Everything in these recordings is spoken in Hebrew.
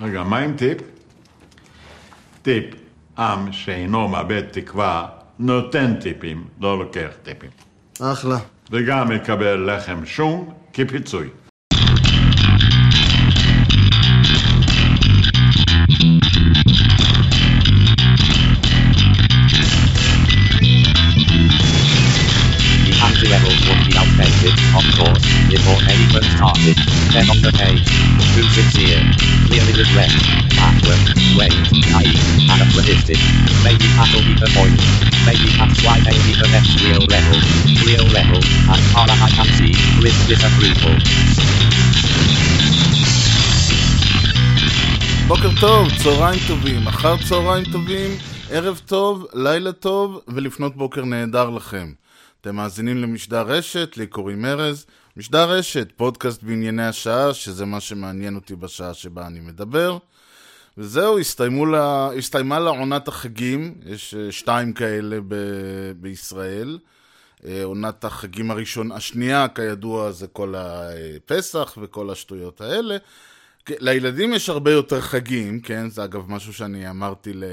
רגע, מה עם טיפ? טיפ, עם שאינו מאבד תקווה, נותן טיפים, לא לוקח טיפים. אחלה. וגם מקבל לחם שום כפיצוי. The anti-levels would be outdated, of course, before anyone started. Then on the page, too Sincere, clearly regret, backward, wait, naive, anachronistic. Maybe that'll be the point. Maybe that's why they be the next real level. Real level, as far as I can see, with disapproval. בוקר טוב, צהריים טובים, אחר צהריים טובים, ערב טוב, לילה טוב ולפנות בוקר נהדר לכם. אתם מאזינים למשדר רשת, לי קוראים ארז. משדר רשת, פודקאסט בענייני השעה, שזה מה שמעניין אותי בשעה שבה אני מדבר. וזהו, לה, הסתיימה לה עונת החגים, יש אה, שתיים כאלה ב- בישראל. אה, עונת החגים הראשון, השנייה כידוע זה כל הפסח וכל השטויות האלה. לילדים יש הרבה יותר חגים, כן? זה אגב משהו שאני אמרתי ל...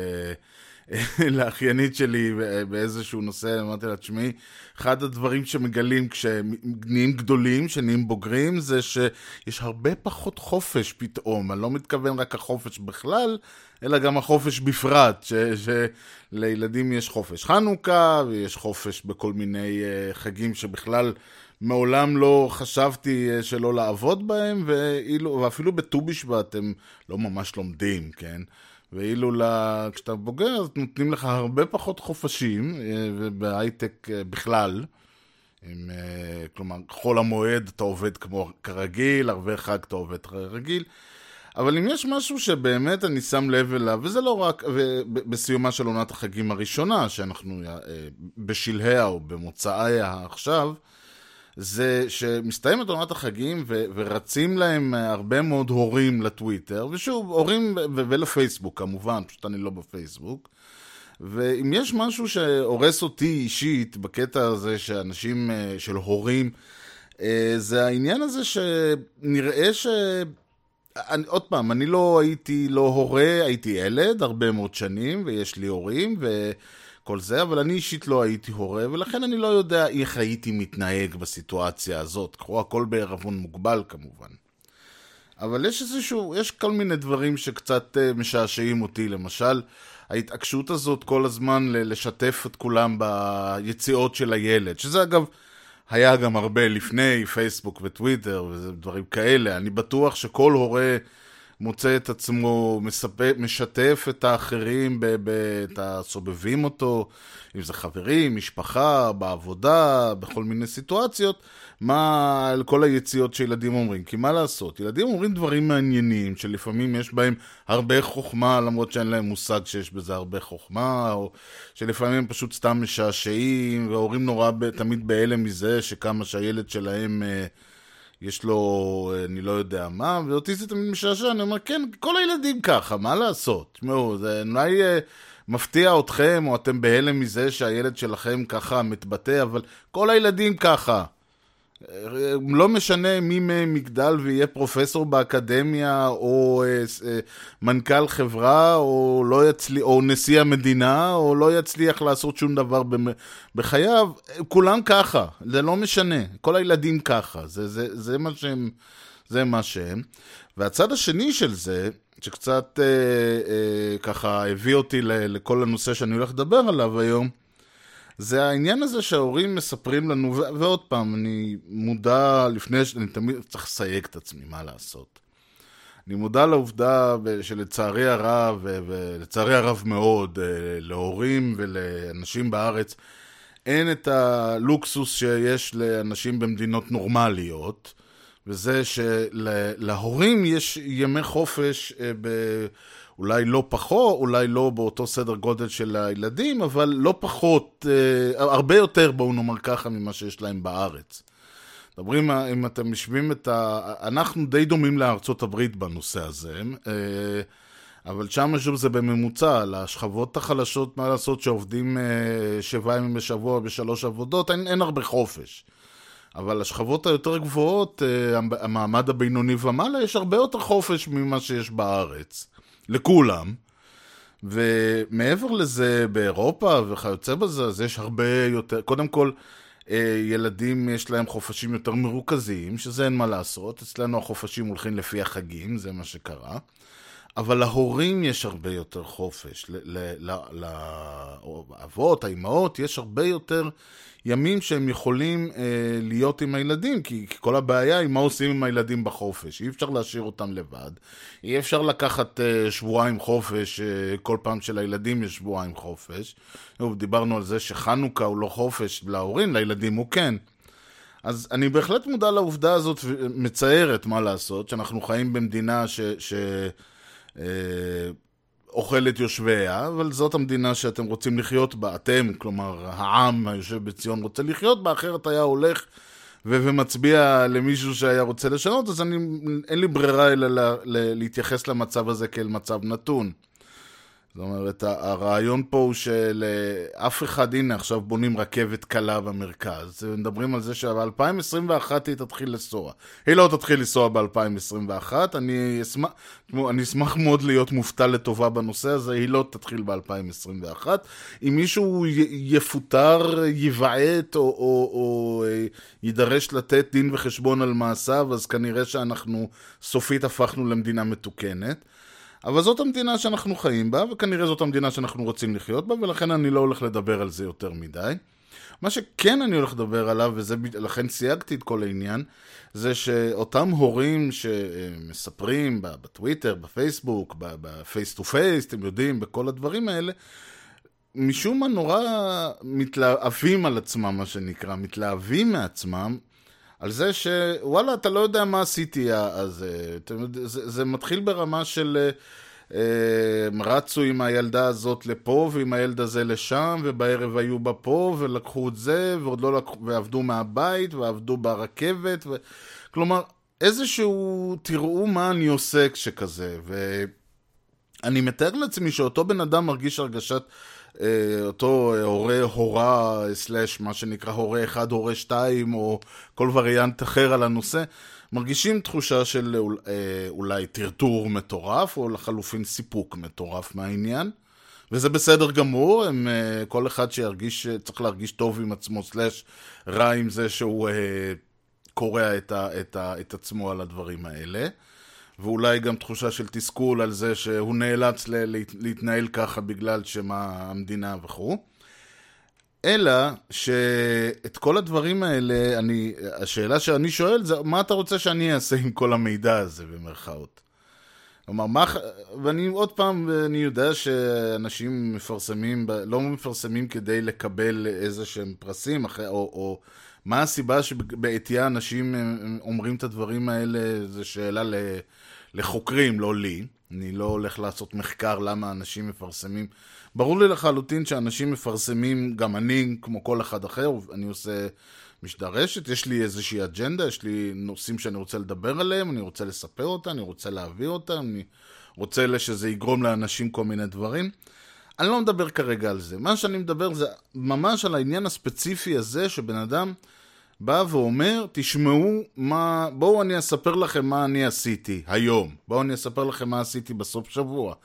לאחיינית שלי באיזשהו נושא, אמרתי לה, תשמעי, אחד הדברים שמגלים כשנהיים גדולים, שנהיים בוגרים, זה שיש הרבה פחות חופש פתאום. אני לא מתכוון רק החופש בכלל, אלא גם החופש בפרט, שלילדים יש חופש חנוכה, ויש חופש בכל מיני uh, חגים שבכלל מעולם לא חשבתי uh, שלא לעבוד בהם, ואילו, ואפילו בט"ו בשבט הם לא ממש לומדים, כן? ואילו לה, כשאתה בוגר, אז נותנים לך הרבה פחות חופשים, אה, ובהייטק אה, בכלל. עם, אה, כלומר, חול המועד אתה עובד כמו כרגיל, ערבי חג אתה עובד כרגיל. אבל אם יש משהו שבאמת אני שם לב אליו, וזה לא רק בסיומה של עונת החגים הראשונה, שאנחנו בשלהיה או במוצאיה עכשיו, זה שמסתיימת עונת החגים ו- ורצים להם הרבה מאוד הורים לטוויטר, ושוב, הורים ו- ולפייסבוק כמובן, פשוט אני לא בפייסבוק. ואם יש משהו שהורס אותי אישית בקטע הזה שאנשים, של הורים, זה העניין הזה שנראה ש... אני, עוד פעם, אני לא הייתי לא הורה, הייתי ילד הרבה מאוד שנים, ויש לי הורים, ו... כל זה, אבל אני אישית לא הייתי הורה, ולכן אני לא יודע איך הייתי מתנהג בסיטואציה הזאת. קחו הכל בערבון מוגבל כמובן. אבל יש איזשהו, יש כל מיני דברים שקצת uh, משעשעים אותי, למשל, ההתעקשות הזאת כל הזמן לשתף את כולם ביציאות של הילד, שזה אגב היה גם הרבה לפני פייסבוק וטוויטר ודברים כאלה. אני בטוח שכל הורה... מוצא את עצמו מספק, משתף את האחרים, ב, ב, את הסובבים אותו, אם זה חברים, משפחה, בעבודה, בכל מיני סיטואציות, מה על כל היציאות שילדים אומרים. כי מה לעשות, ילדים אומרים דברים מעניינים, שלפעמים יש בהם הרבה חוכמה, למרות שאין להם מושג שיש בזה הרבה חוכמה, או שלפעמים הם פשוט סתם משעשעים, וההורים נורא תמיד בהלם מזה שכמה שהילד שלהם... אה, יש לו, אני לא יודע מה, ואותי זה תמיד משעשע, אני אומר, כן, כל הילדים ככה, מה לעשות? תשמעו, זה אולי אה, מפתיע אתכם, או אתם בהלם מזה שהילד שלכם ככה מתבטא, אבל כל הילדים ככה. לא משנה מי מהם יגדל ויהיה פרופסור באקדמיה, או אה, אה, מנכ"ל חברה, או, לא יצלי, או נשיא המדינה, או לא יצליח לעשות שום דבר בחייו, כולם ככה, זה לא משנה, כל הילדים ככה, זה, זה, זה, מה, שהם, זה מה שהם. והצד השני של זה, שקצת אה, אה, ככה הביא אותי לכל הנושא שאני הולך לדבר עליו היום, זה העניין הזה שההורים מספרים לנו, ו- ועוד פעם, אני מודע לפני. אני תמיד צריך לסייג את עצמי, מה לעשות. אני מודע לעובדה שלצערי הרב, ולצערי הרב מאוד, אה, להורים ולאנשים בארץ, אין את הלוקסוס שיש לאנשים במדינות נורמליות, וזה שלהורים יש ימי חופש אה, ב... אולי לא פחות, אולי לא באותו סדר גודל של הילדים, אבל לא פחות, אה, הרבה יותר, בואו נאמר ככה, ממה שיש להם בארץ. מדברים, אם אתם משווים את ה... אנחנו די דומים לארצות הברית בנושא הזה, אה, אבל שם שוב זה בממוצע, לשכבות החלשות, מה לעשות, שעובדים אה, שבעה ימים בשבוע בשלוש עבודות, אין, אין הרבה חופש. אבל השכבות היותר גבוהות, אה, המעמד הבינוני ומעלה, יש הרבה יותר חופש ממה שיש בארץ. לכולם. ומעבר לזה, באירופה וכיוצא בזה, אז יש הרבה יותר, קודם כל, אה, ילדים יש להם חופשים יותר מרוכזים, שזה אין מה לעשות, אצלנו החופשים הולכים לפי החגים, זה מה שקרה. אבל להורים יש הרבה יותר חופש, לאבות, האימהות, יש הרבה יותר ימים שהם יכולים אה, להיות עם הילדים, כי, כי כל הבעיה היא מה עושים עם הילדים בחופש. אי אפשר להשאיר אותם לבד. אי אפשר לקחת אה, שבועיים חופש, אה, כל פעם שלילדים יש שבועיים חופש. דיברנו על זה שחנוכה הוא לא חופש להורים, לילדים הוא כן. אז אני בהחלט מודע לעובדה הזאת, מצערת מה לעשות, שאנחנו חיים במדינה ש... ש אוכל את יושביה, אבל זאת המדינה שאתם רוצים לחיות בה, אתם, כלומר העם היושב בציון רוצה לחיות בה, אחרת היה הולך ו- ומצביע למישהו שהיה רוצה לשנות, אז אני, אין לי ברירה אלא לה, לה, להתייחס למצב הזה כאל מצב נתון. זאת אומרת, הרעיון פה הוא שלאף אחד, הנה, עכשיו בונים רכבת קלה במרכז. מדברים על זה שב-2021 היא תתחיל לנסוע. היא לא תתחיל לנסוע ב-2021, אני אשמח, אני אשמח מאוד להיות מופתע לטובה בנושא הזה, היא לא תתחיל ב-2021. אם מישהו יפוטר, ייוועט או, או, או אה, יידרש לתת דין וחשבון על מעשיו, אז כנראה שאנחנו סופית הפכנו למדינה מתוקנת. אבל זאת המדינה שאנחנו חיים בה, וכנראה זאת המדינה שאנחנו רוצים לחיות בה, ולכן אני לא הולך לדבר על זה יותר מדי. מה שכן אני הולך לדבר עליו, ולכן סייגתי את כל העניין, זה שאותם הורים שמספרים בטוויטר, בפייסבוק, ב face to face, אתם יודעים, בכל הדברים האלה, משום מה נורא מתלהבים על עצמם, מה שנקרא, מתלהבים מעצמם, על זה שוואלה, אתה לא יודע מה עשיתי אז אה, זה, זה מתחיל ברמה של... אה, הם רצו עם הילדה הזאת לפה ועם הילד הזה לשם ובערב היו בה פה ולקחו את זה ועוד לא לקחו, ועבדו מהבית ועבדו ברכבת ו... כלומר איזשהו תראו מה אני עושה כשכזה. ואני מתאר לעצמי שאותו בן אדם מרגיש הרגשת אה, אותו הורה הורה, סלאש מה שנקרא הורה אחד, הורה שתיים, או כל וריאנט אחר על הנושא, מרגישים תחושה של אה, אולי טרטור מטורף, או לחלופין סיפוק מטורף מהעניין. וזה בסדר גמור, הם, אה, כל אחד שירגיש, צריך להרגיש טוב עם עצמו, סלאש רע עם זה שהוא קורע את, את, את עצמו על הדברים האלה. ואולי גם תחושה של תסכול על זה שהוא נאלץ להתנהל ככה בגלל שמה המדינה וכו'. אלא שאת כל הדברים האלה, אני, השאלה שאני שואל זה, מה אתה רוצה שאני אעשה עם כל המידע הזה, במרכאות? כלומר, מה, ואני עוד פעם, אני יודע שאנשים מפרסמים, לא מפרסמים כדי לקבל איזה שהם פרסים, או, או מה הסיבה שבעטייה אנשים אומרים את הדברים האלה, זו שאלה ל... לחוקרים, לא לי. אני לא הולך לעשות מחקר למה אנשים מפרסמים. ברור לי לחלוטין שאנשים מפרסמים, גם אני, כמו כל אחד אחר, אני עושה משדר רשת, יש לי איזושהי אג'נדה, יש לי נושאים שאני רוצה לדבר עליהם, אני רוצה לספר אותם, אני רוצה להביא אותם, אני רוצה שזה יגרום לאנשים כל מיני דברים. אני לא מדבר כרגע על זה. מה שאני מדבר זה ממש על העניין הספציפי הזה שבן אדם... בא ואומר, תשמעו מה, בואו אני אספר לכם מה אני עשיתי היום, בואו אני אספר לכם מה עשיתי בסוף שבוע.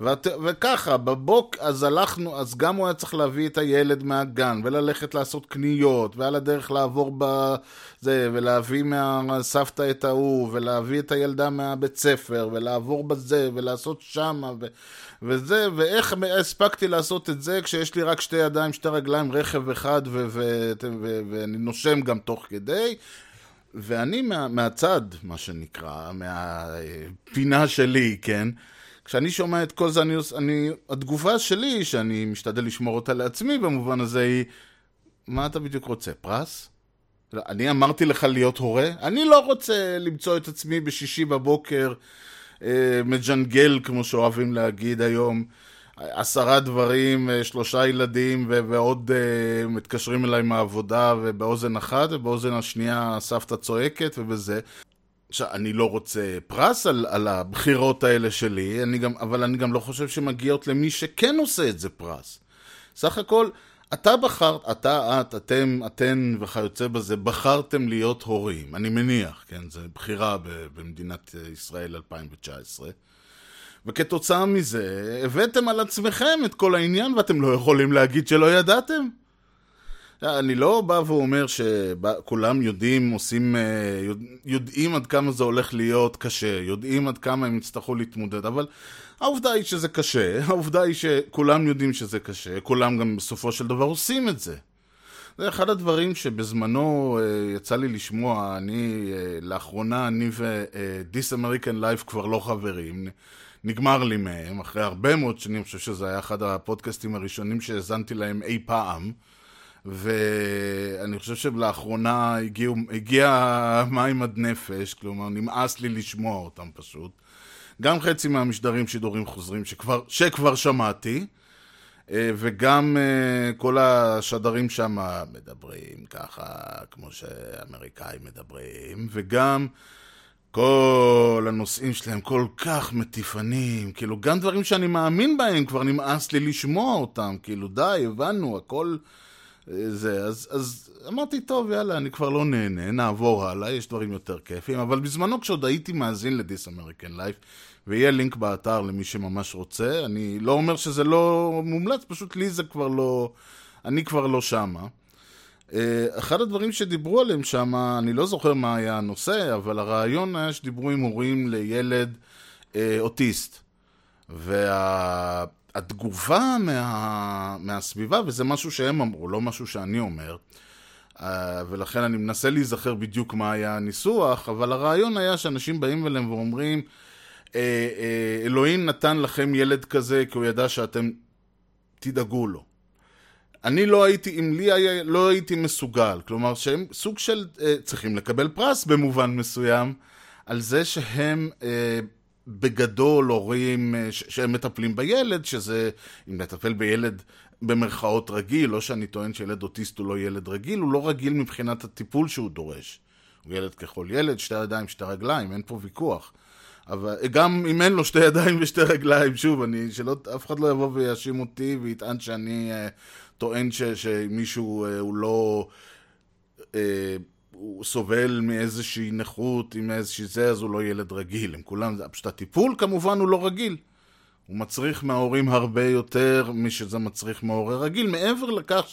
ואת, וככה, בבוק, אז הלכנו, אז גם הוא היה צריך להביא את הילד מהגן, וללכת לעשות קניות, ועל הדרך לעבור בזה, ולהביא מהסבתא את ההוא, ולהביא את הילדה מהבית ספר, ולעבור בזה, ולעשות שמה, ו, וזה, ואיך הספקתי לעשות את זה כשיש לי רק שתי ידיים, שתי רגליים, רכב אחד, ו, ו, ו, ו, ואני נושם גם תוך כדי. ואני מה, מהצד, מה שנקרא, מהפינה שלי, כן? כשאני שומע את כל זה, אני, אני, התגובה שלי, שאני משתדל לשמור אותה לעצמי במובן הזה, היא, מה אתה בדיוק רוצה, פרס? לא, אני אמרתי לך להיות הורה? אני לא רוצה למצוא את עצמי בשישי בבוקר אה, מג'נגל, כמו שאוהבים להגיד היום, עשרה דברים, אה, שלושה ילדים ועוד uh, מתקשרים אליי מהעבודה ובאוזן אחת ובאוזן השנייה הסבתא צועקת ובזה. עכשיו, אני לא רוצה פרס על, על הבחירות האלה שלי, אני גם, אבל אני גם לא חושב שמגיעות למי שכן עושה את זה פרס. סך הכל, אתה בחרת, אתה, את, אתם, אתן וכיוצא בזה, בחרתם להיות הורים, אני מניח, כן, זו בחירה ב- במדינת ישראל 2019. וכתוצאה מזה, הבאתם על עצמכם את כל העניין ואתם לא יכולים להגיד שלא ידעתם. אני לא בא ואומר שכולם יודעים, עושים, אה, יודע- יודעים עד כמה זה הולך להיות קשה, יודעים עד כמה הם יצטרכו להתמודד, אבל העובדה היא שזה קשה, העובדה היא שכולם יודעים שזה קשה, כולם גם בסופו של דבר עושים את זה. זה אחד הדברים שבזמנו אה, יצא לי לשמוע, אני, אה, לאחרונה אני ו-This American Life כבר לא חברים, נגמר לי מהם, אחרי הרבה מאוד שנים, אני חושב שזה היה אחד הפודקאסטים הראשונים שהאזנתי להם אי פעם. ואני חושב שלאחרונה הגיעו, הגיע מים עד נפש, כלומר נמאס לי לשמוע אותם פשוט. גם חצי מהמשדרים שידורים חוזרים שכבר, שכבר שמעתי, אה, וגם אה, כל השדרים שם מדברים ככה, כמו שאמריקאים מדברים, וגם כל הנושאים שלהם כל כך מטיפנים, כאילו גם דברים שאני מאמין בהם כבר נמאס לי לשמוע אותם, כאילו די, הבנו, הכל... זה, אז, אז אמרתי, טוב, יאללה, אני כבר לא נהנה, נעבור הלאה, יש דברים יותר כיפים, אבל בזמנו כשעוד הייתי מאזין ל-This American Life, ויהיה לינק באתר למי שממש רוצה, אני לא אומר שזה לא מומלץ, פשוט לי זה כבר לא, אני כבר לא שמה. אה, אחד הדברים שדיברו עליהם שם, אני לא זוכר מה היה הנושא, אבל הרעיון היה שדיברו עם הורים לילד אה, אוטיסט. והתגובה מה, מהסביבה, וזה משהו שהם אמרו, לא משהו שאני אומר, אה, ולכן אני מנסה להיזכר בדיוק מה היה הניסוח, אבל הרעיון היה שאנשים באים אליהם ואומרים, אה, אה, אלוהים נתן לכם ילד כזה כי הוא ידע שאתם תדאגו לו. אני לא הייתי, אם לי היה, לא הייתי מסוגל. כלומר, שהם סוג של, צריכים לקבל פרס במובן מסוים, על זה שהם בגדול הורים, אה, שהם מטפלים בילד, שזה, אם לטפל בילד במרכאות רגיל, לא שאני טוען שילד אוטיסט הוא לא ילד רגיל, הוא לא רגיל מבחינת הטיפול שהוא דורש. הוא ילד ככל ילד, שתי ידיים, שתי רגליים, אין פה ויכוח. אבל גם אם אין לו שתי ידיים ושתי רגליים, שוב, אני, שלא, אף אחד לא יבוא ויאשים אותי ויטען שאני אה, טוען ש, שמישהו אה, הוא לא... אה, הוא סובל מאיזושהי נכות, עם איזושהי זה, אז הוא לא ילד רגיל. הם כולם, פשוט הטיפול כמובן הוא לא רגיל. הוא מצריך מההורים הרבה יותר משזה מצריך מההורה רגיל, מעבר לכך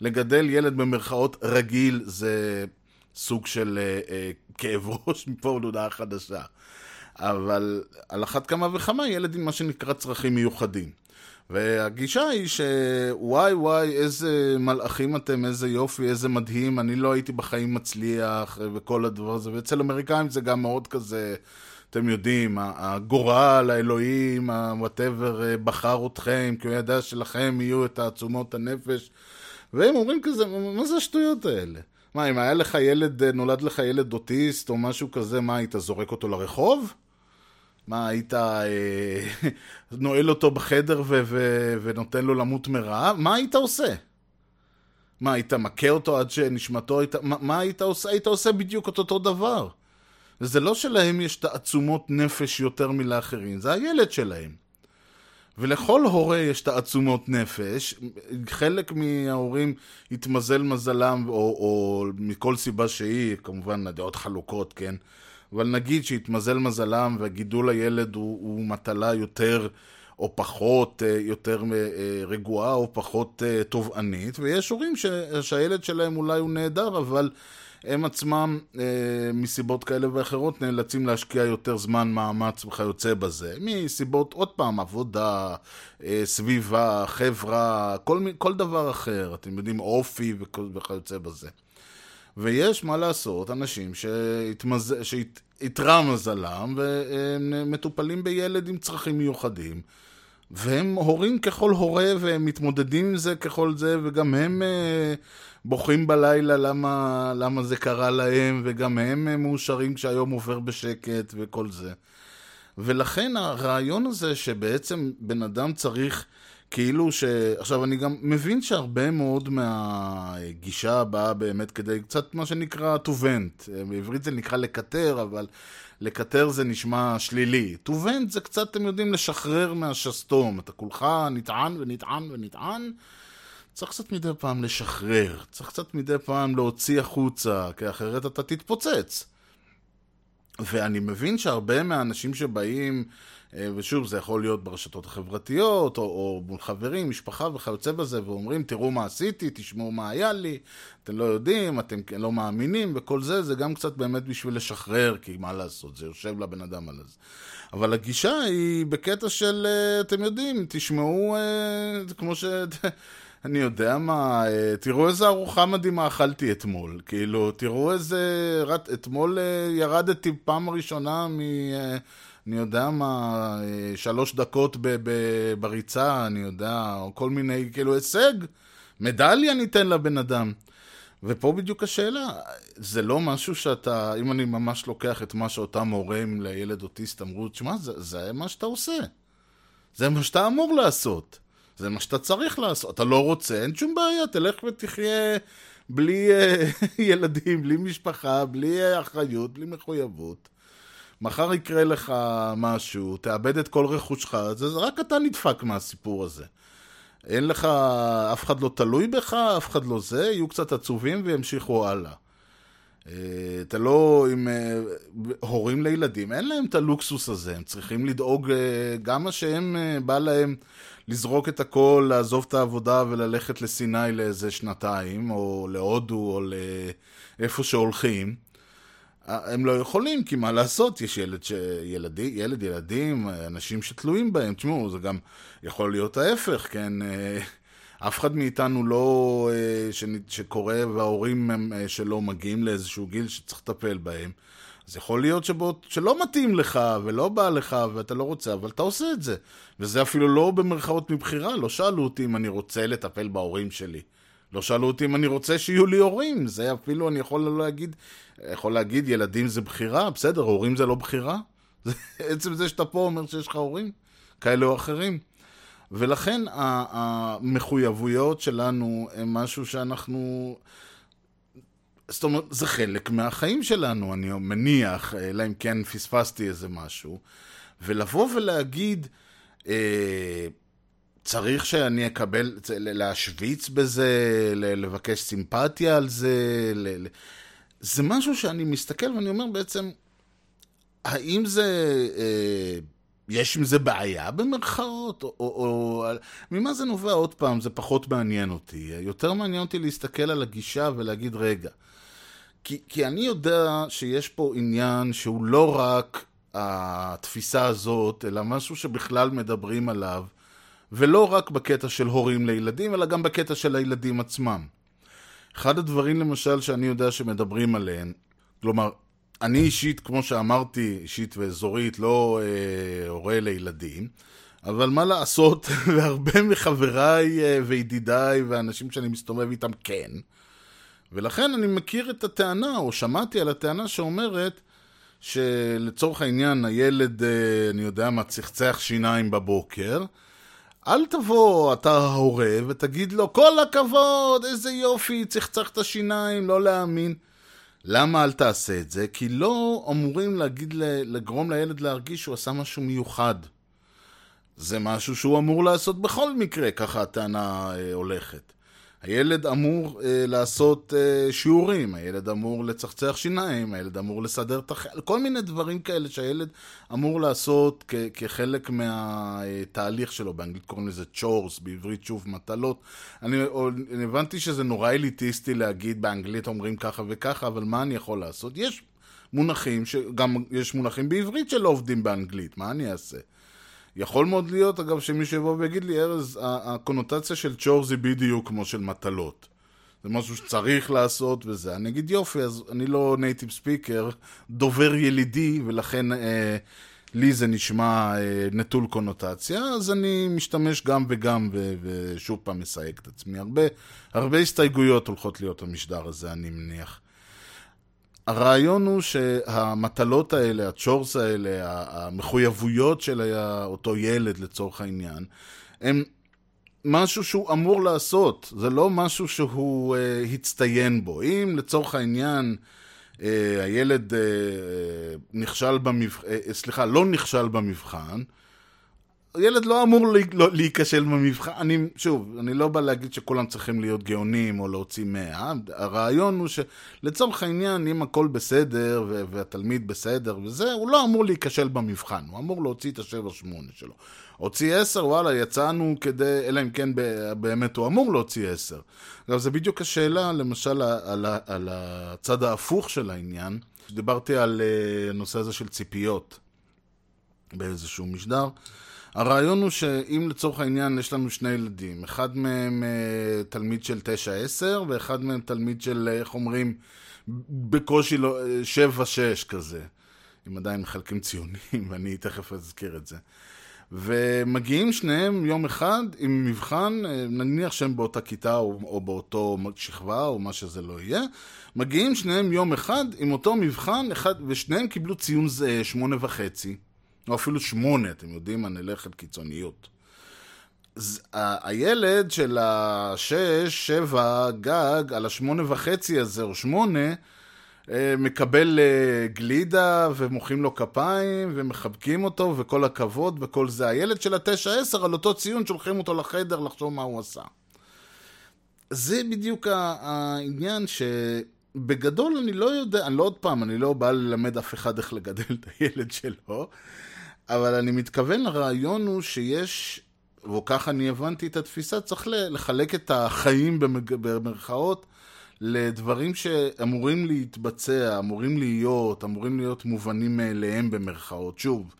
שלגדל ילד במרכאות רגיל זה סוג של אה, אה, כאב ראש מפה עוד הודעה חדשה. אבל על אחת כמה וכמה ילד עם מה שנקרא צרכים מיוחדים. והגישה היא שוואי וואי איזה מלאכים אתם, איזה יופי, איזה מדהים, אני לא הייתי בחיים מצליח וכל הדבר הזה, ואצל אמריקאים זה גם מאוד כזה, אתם יודעים, הגורל, האלוהים, ה-whatever בחר אתכם, כי הוא ידע שלכם יהיו את תעצומות הנפש, והם אומרים כזה, מה זה השטויות האלה? מה, אם היה לך ילד, נולד לך ילד אוטיסט או משהו כזה, מה, היית זורק אותו לרחוב? מה, היית אה, נועל אותו בחדר ו- ו- ונותן לו למות מרעב? מה היית עושה? מה, היית מכה אותו עד שנשמתו היית... מה, מה היית עושה? היית עושה בדיוק את אותו דבר. וזה לא שלהם יש תעצומות נפש יותר מלאחרים, זה הילד שלהם. ולכל הורה יש תעצומות נפש, חלק מההורים התמזל מזלם, או, או מכל סיבה שהיא, כמובן הדעות חלוקות, כן? אבל נגיד שהתמזל מזלם וגידול הילד הוא, הוא מטלה יותר או פחות, אה, יותר אה, רגועה או פחות אה, תובענית, ויש הורים ש, שהילד שלהם אולי הוא נהדר, אבל הם עצמם מסיבות כאלה ואחרות נאלצים להשקיע יותר זמן, מאמץ וכיוצא בזה. מסיבות, עוד פעם, עבודה, סביבה, חברה, כל, כל דבר אחר, אתם יודעים, אופי וכיוצא בזה. ויש מה לעשות, אנשים. שהתרע מזלם והם מטופלים בילד עם צרכים מיוחדים והם הורים ככל הורה והם מתמודדים עם זה ככל זה וגם הם בוכים בלילה למה, למה זה קרה להם וגם הם מאושרים כשהיום עובר בשקט וכל זה ולכן הרעיון הזה שבעצם בן אדם צריך כאילו ש... עכשיו, אני גם מבין שהרבה מאוד מהגישה באה באמת כדי קצת מה שנקרא to vent. בעברית זה נקרא לקטר, אבל לקטר זה נשמע שלילי. to vent זה קצת, אתם יודעים, לשחרר מהשסתום. אתה כולך נטען ונטען ונטען, צריך קצת מדי פעם לשחרר, צריך קצת מדי פעם להוציא החוצה, כי אחרת אתה תתפוצץ. ואני מבין שהרבה מהאנשים שבאים, אה, ושוב, זה יכול להיות ברשתות החברתיות, או, או מול חברים, משפחה וכיוצא בזה, ואומרים, תראו מה עשיתי, תשמעו מה היה לי, אתם לא יודעים, אתם לא מאמינים, וכל זה, זה גם קצת באמת בשביל לשחרר, כי מה לעשות, זה יושב לבן אדם על זה. אבל הגישה היא בקטע של, אה, אתם יודעים, תשמעו, אה, כמו ש... אני יודע מה, אה, תראו איזה ארוחה מדהימה אכלתי אתמול. כאילו, תראו איזה... אתמול ירדתי פעם ראשונה מ... אני יודע מה, שלוש דקות ב- ב- בריצה, אני יודע, או כל מיני, כאילו, הישג. מדליה ניתן לבן אדם. ופה בדיוק השאלה, זה לא משהו שאתה, אם אני ממש לוקח את מה שאותם הורים לילד אוטיסט אמרו, תשמע, זה, זה מה שאתה עושה. זה מה שאתה אמור לעשות. זה מה שאתה צריך לעשות. אתה לא רוצה, אין שום בעיה, תלך ותחיה בלי uh, ילדים, בלי משפחה, בלי אחריות, בלי מחויבות. מחר יקרה לך משהו, תאבד את כל רכושך, זה רק אתה נדפק מהסיפור הזה. אין לך, אף אחד לא תלוי בך, אף אחד לא זה, יהיו קצת עצובים וימשיכו הלאה. אה, אתה לא עם אה, הורים לילדים, אין להם את הלוקסוס הזה, הם צריכים לדאוג, אה, גם מה שהם בא להם לזרוק את הכל, לעזוב את העבודה וללכת לסיני לאיזה שנתיים, או להודו, או לאיפה שהולכים. הם לא יכולים, כי מה לעשות, יש ילד, ש... ילדי, ילד, ילדים, אנשים שתלויים בהם. תשמעו, זה גם יכול להיות ההפך, כן? אה, אף אחד מאיתנו לא... אה, ש... שקורא וההורים הם אה, שלא מגיעים לאיזשהו גיל שצריך לטפל בהם. אז יכול להיות שבו, שלא מתאים לך ולא בא לך ואתה לא רוצה, אבל אתה עושה את זה. וזה אפילו לא במרכאות מבחירה, לא שאלו אותי אם אני רוצה לטפל בהורים שלי. לא שאלו אותי אם אני רוצה שיהיו לי הורים, זה אפילו אני יכול להגיד, יכול להגיד ילדים זה בחירה, בסדר, הורים זה לא בחירה. עצם זה שאתה פה אומר שיש לך הורים, כאלה או אחרים. ולכן המחויבויות שלנו הן משהו שאנחנו... זאת אומרת, זה חלק מהחיים שלנו, אני מניח, אלא אם כן פספסתי איזה משהו. ולבוא ולהגיד, אה, צריך שאני אקבל, להשוויץ בזה, לבקש סימפתיה על זה, זה משהו שאני מסתכל ואני אומר בעצם, האם זה, אה, יש עם זה בעיה במרכאות? או, או, או ממה זה נובע עוד פעם? זה פחות מעניין אותי. יותר מעניין אותי להסתכל על הגישה ולהגיד, רגע, כי, כי אני יודע שיש פה עניין שהוא לא רק התפיסה הזאת, אלא משהו שבכלל מדברים עליו. ולא רק בקטע של הורים לילדים, אלא גם בקטע של הילדים עצמם. אחד הדברים למשל שאני יודע שמדברים עליהם, כלומר, אני אישית, כמו שאמרתי, אישית ואזורית, לא אה, הורה לילדים, אבל מה לעשות, והרבה מחבריי אה, וידידיי ואנשים שאני מסתובב איתם כן. ולכן אני מכיר את הטענה, או שמעתי על הטענה שאומרת שלצורך העניין הילד, אה, אני יודע מה, צחצח שיניים בבוקר, אל תבוא, אתה ההורה, ותגיד לו, כל הכבוד, איזה יופי, צחצח את השיניים, לא להאמין. למה אל תעשה את זה? כי לא אמורים להגיד, לגרום לילד להרגיש שהוא עשה משהו מיוחד. זה משהו שהוא אמור לעשות בכל מקרה, ככה הטענה אה, הולכת. הילד אמור אה, לעשות אה, שיעורים, הילד אמור לצחצח שיניים, הילד אמור לסדר את החלק, כל מיני דברים כאלה שהילד אמור לעשות כ- כחלק מהתהליך שלו, באנגלית קוראים לזה צ'ורס, בעברית שוב מטלות. אני, אני הבנתי שזה נורא אליטיסטי להגיד באנגלית אומרים ככה וככה, אבל מה אני יכול לעשות? יש מונחים, גם יש מונחים בעברית שלא עובדים באנגלית, מה אני אעשה? יכול מאוד להיות, אגב, שמישהו יבוא ויגיד לי, ארז, הקונוטציה של צ'ורס היא בדיוק כמו של מטלות. זה משהו שצריך לעשות וזה. אני אגיד יופי, אז אני לא native speaker, דובר ילידי, ולכן אה, לי זה נשמע אה, נטול קונוטציה, אז אני משתמש גם וגם, ו- ושוב פעם מסייג את עצמי. הרבה, הרבה הסתייגויות הולכות להיות המשדר הזה, אני מניח. הרעיון הוא שהמטלות האלה, ה chores האלה, המחויבויות של אותו ילד לצורך העניין, הם משהו שהוא אמור לעשות, זה לא משהו שהוא uh, הצטיין בו. אם לצורך העניין uh, הילד uh, נכשל במבחן, uh, סליחה, לא נכשל במבחן, ילד לא אמור לא- להיכשל במבחן, אני, שוב, אני לא בא להגיד שכולם צריכים להיות גאונים או להוציא מאה, הרעיון הוא שלצורך העניין, אם הכל בסדר ו- והתלמיד בסדר וזה, הוא לא אמור להיכשל במבחן, הוא אמור להוציא את השבע שמונה שלו. הוציא עשר, וואלה, יצאנו כדי, אלא אם כן באמת הוא אמור להוציא עשר. אגב, זה בדיוק השאלה, למשל, על, ה- על הצד ההפוך של העניין. דיברתי על אה, הנושא הזה של ציפיות. באיזשהו משדר. הרעיון הוא שאם לצורך העניין יש לנו שני ילדים, אחד מהם אה, תלמיד של 9-10 ואחד מהם תלמיד של, אה, איך אומרים, בקושי לא, 7-6 כזה. אם עדיין מחלקים ציונים, ואני תכף אזכיר את זה. ומגיעים שניהם יום אחד עם מבחן, אה, נניח שהם באותה כיתה או, או באותו שכבה או מה שזה לא יהיה, מגיעים שניהם יום אחד עם אותו מבחן, אחד, ושניהם קיבלו ציון שמונה וחצי, או אפילו שמונה, אתם יודעים, אני אלך על קיצוניות. הילד של השש, שבע, גג, על השמונה וחצי הזה, או שמונה, אה, מקבל אה, גלידה ומוחאים לו כפיים ומחבקים אותו וכל הכבוד וכל זה. הילד של התשע עשר על אותו ציון שולחים אותו לחדר לחשוב מה הוא עשה. זה בדיוק העניין שבגדול אני לא יודע, אני לא עוד פעם, אני לא בא ללמד אף אחד איך לגדל את הילד שלו, אבל אני מתכוון לרעיון הוא שיש, וככה אני הבנתי את התפיסה, צריך לחלק את החיים במג- במרכאות לדברים שאמורים להתבצע, אמורים להיות, אמורים להיות מובנים מאליהם במרכאות. שוב,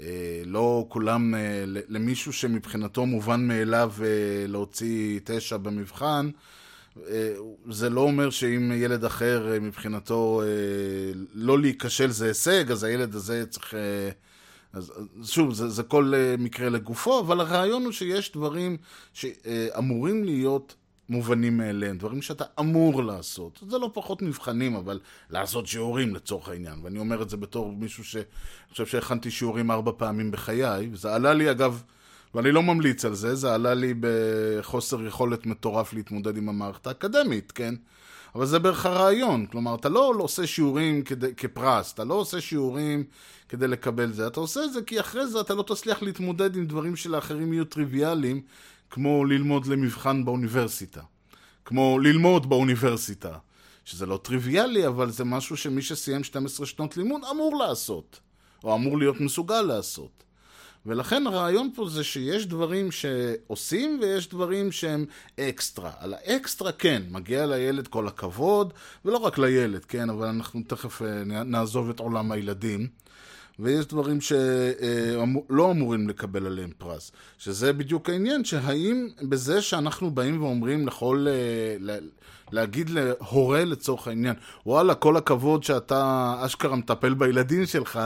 אה, לא כולם, אה, למישהו שמבחינתו מובן מאליו אה, להוציא תשע במבחן, זה לא אומר שאם ילד אחר מבחינתו לא להיכשל זה הישג, אז הילד הזה צריך... אז אז שוב, זה, זה כל אה, מקרה לגופו, אבל הרעיון הוא שיש דברים שאמורים להיות מובנים מאליהם, דברים שאתה אמור לעשות. זה לא פחות מבחנים, אבל לעשות שיעורים לצורך העניין. ואני אומר את זה בתור מישהו ש... אני חושב שהכנתי שיעורים ארבע פעמים בחיי, וזה עלה לי אגב, ואני לא ממליץ על זה, זה עלה לי בחוסר יכולת מטורף להתמודד עם המערכת האקדמית, כן? אבל זה בערך הרעיון, כלומר, אתה לא עושה שיעורים כדי, כפרס, אתה לא עושה שיעורים כדי לקבל זה, אתה עושה את זה כי אחרי זה אתה לא תצליח להתמודד עם דברים שלאחרים יהיו טריוויאליים, כמו ללמוד למבחן באוניברסיטה, כמו ללמוד באוניברסיטה, שזה לא טריוויאלי, אבל זה משהו שמי שסיים 12 שנות לימוד אמור לעשות, או אמור להיות מסוגל לעשות. ולכן הרעיון פה זה שיש דברים שעושים ויש דברים שהם אקסטרה. על האקסטרה כן, מגיע לילד כל הכבוד, ולא רק לילד, כן, אבל אנחנו תכף אה, נעזוב את עולם הילדים. ויש דברים שלא אמורים לקבל עליהם פרס. שזה בדיוק העניין, שהאם בזה שאנחנו באים ואומרים לכל... אה, להגיד להורה לצורך העניין, וואלה, כל הכבוד שאתה אשכרה מטפל בילדים שלך,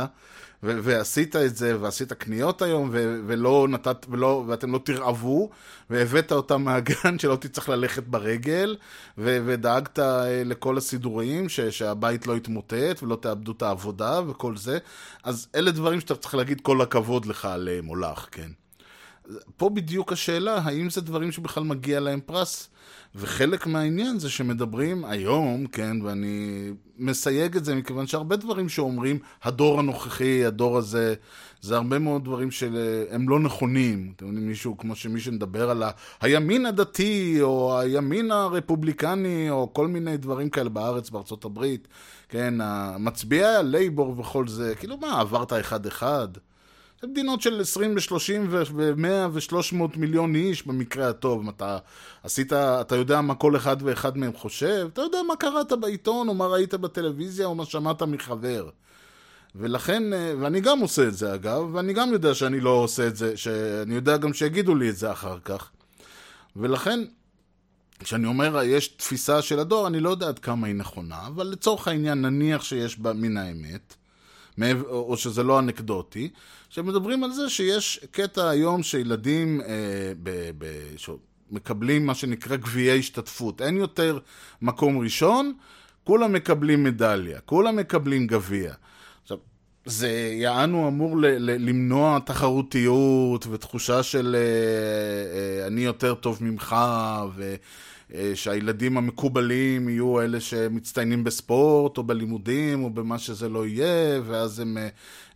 ו- ועשית את זה, ועשית קניות היום, ו- ולא נתת, ולא, ואתם לא תרעבו, והבאת אותם מהגן שלא תצטרך ללכת ברגל, ו- ודאגת אה, לכל הסידורים, ש- שהבית לא יתמוטט, ולא תאבדו את העבודה, וכל זה. אז אלה דברים שאתה צריך להגיד כל הכבוד לך עליהם, או לך, כן. פה בדיוק השאלה, האם זה דברים שבכלל מגיע להם פרס? וחלק מהעניין זה שמדברים היום, כן, ואני מסייג את זה מכיוון שהרבה דברים שאומרים, הדור הנוכחי, הדור הזה, זה הרבה מאוד דברים שהם לא נכונים. אתם יודעים, מישהו, כמו שמי שמדבר על הימין הדתי, או הימין הרפובליקני, או כל מיני דברים כאלה בארץ, בארצות הברית, כן, מצביעי הלייבור וכל זה, כאילו מה, עברת אחד-אחד? מדינות של 20 ו-30 ו-100 ו-300 מיליון איש במקרה הטוב. אתה עשית, אתה יודע מה כל אחד ואחד מהם חושב, אתה יודע מה קראת בעיתון, או מה ראית בטלוויזיה, או מה שמעת מחבר. ולכן, אה, ואני גם עושה את זה אגב, ואני גם יודע שאני לא עושה את זה, שאני יודע גם שיגידו לי את זה אחר כך. ולכן, כשאני אומר יש תפיסה של הדור, אני לא יודע עד כמה היא נכונה, אבל לצורך העניין נניח שיש בה מן האמת. או שזה לא אנקדוטי, שמדברים על זה שיש קטע היום שילדים אה, ב, ב. מקבלים מה שנקרא גביעי השתתפות. אין יותר מקום ראשון, כולם מקבלים מדליה, כולם מקבלים גביע. זה יענו אמור ל, ל, למנוע תחרותיות ותחושה של אה, אה, אני יותר טוב ממך, ו... אה, שהילדים המקובלים יהיו אלה שמצטיינים בספורט או בלימודים או במה שזה לא יהיה, ואז הם אה,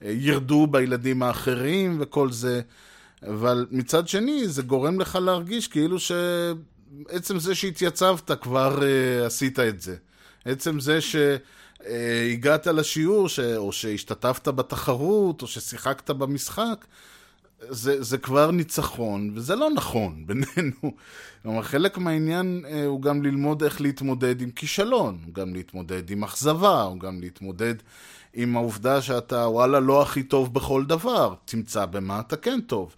אה, ירדו בילדים האחרים וכל זה. אבל מצד שני, זה גורם לך להרגיש כאילו שעצם זה שהתייצבת כבר עשית את זה. עצם זה שהגעת לשיעור, ש... או שהשתתפת בתחרות, או ששיחקת במשחק, זה, זה כבר ניצחון, וזה לא נכון בינינו. כלומר, חלק מהעניין אה, הוא גם ללמוד איך להתמודד עם כישלון, הוא גם להתמודד עם אכזבה, הוא גם להתמודד עם העובדה שאתה, וואלה, לא הכי טוב בכל דבר, תמצא במה אתה כן טוב.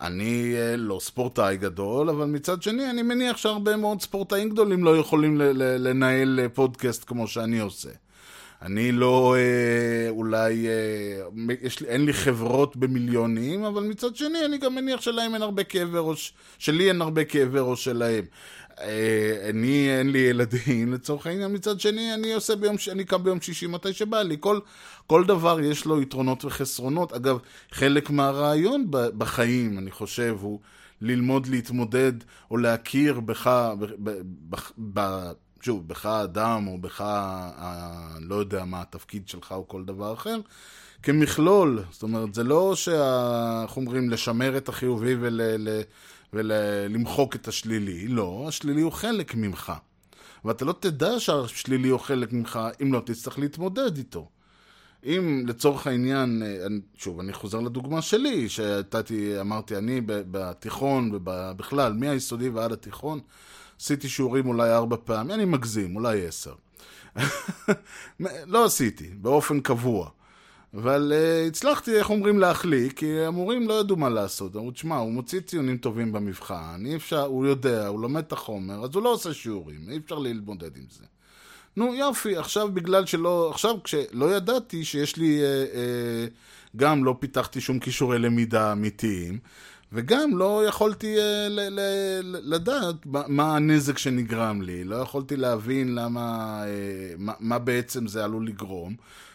אני אה, לא ספורטאי גדול, אבל מצד שני, אני מניח שהרבה מאוד ספורטאים גדולים לא יכולים לנהל אה, פודקאסט כמו שאני עושה. אני לא, אה, אולי, אה, יש אין לי חברות במיליונים, אבל מצד שני אני גם מניח שלהם אין הרבה כאבי ראש, שלי אין הרבה כאבי ראש שלהם. אה, אני, אין לי ילדים, לצורך העניין, מצד שני אני עושה ביום, אני קם ביום שישי מתי שבא לי. כל, כל דבר יש לו יתרונות וחסרונות. אגב, חלק מהרעיון בחיים, אני חושב, הוא ללמוד להתמודד או להכיר בך, ב, ב, ב, ב, שוב, בך האדם, או בך, ה, לא יודע מה התפקיד שלך או כל דבר אחר, כמכלול. זאת אומרת, זה לא שה... איך אומרים, לשמר את החיובי ול, ל, ולמחוק את השלילי. לא, השלילי הוא חלק ממך. ואתה לא תדע שהשלילי הוא חלק ממך אם לא תצטרך להתמודד איתו. אם לצורך העניין, שוב, אני חוזר לדוגמה שלי, שהייתי, אמרתי, אני בתיכון ובכלל, מהיסודי ועד התיכון, עשיתי שיעורים אולי ארבע פעמים, אני מגזים, אולי עשר. לא עשיתי, באופן קבוע. אבל uh, הצלחתי, איך אומרים, להחליק, כי המורים לא ידעו מה לעשות. אמרו, תשמע, הוא מוציא ציונים טובים במבחן, אי אפשר, הוא יודע, הוא לומד את החומר, אז הוא לא עושה שיעורים, אי אפשר להתמודד עם זה. נו, יופי, עכשיו בגלל שלא, עכשיו כשלא ידעתי שיש לי, uh, uh, גם לא פיתחתי שום כישורי למידה אמיתיים, וגם לא יכולתי uh, ל- ל- לדעת מה הנזק שנגרם לי, לא יכולתי להבין למה, uh, מה, מה בעצם זה עלול לגרום.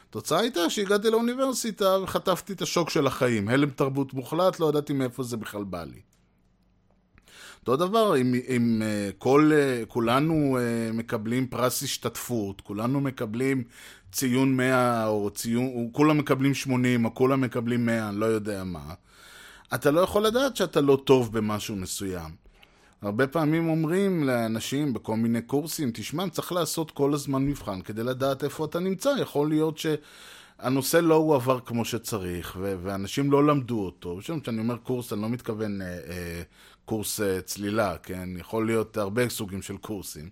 התוצאה הייתה שהגעתי לאוניברסיטה וחטפתי את השוק של החיים. הלם תרבות מוחלט, לא ידעתי מאיפה זה בכלל בא לי. אותו דבר, אם, אם uh, כל, uh, כולנו uh, מקבלים פרס השתתפות, כולנו מקבלים ציון 100, או ציון, או כולם מקבלים 80, או כולם מקבלים 100, אני לא יודע מה, אתה לא יכול לדעת שאתה לא טוב במשהו מסוים. הרבה פעמים אומרים לאנשים בכל מיני קורסים, תשמע, צריך לעשות כל הזמן מבחן כדי לדעת איפה אתה נמצא. יכול להיות שהנושא לא הועבר כמו שצריך, ו- ואנשים לא למדו אותו. כשאני אומר קורס, אני לא מתכוון אה, אה, קורס אה, צלילה, כן? יכול להיות הרבה סוגים של קורסים.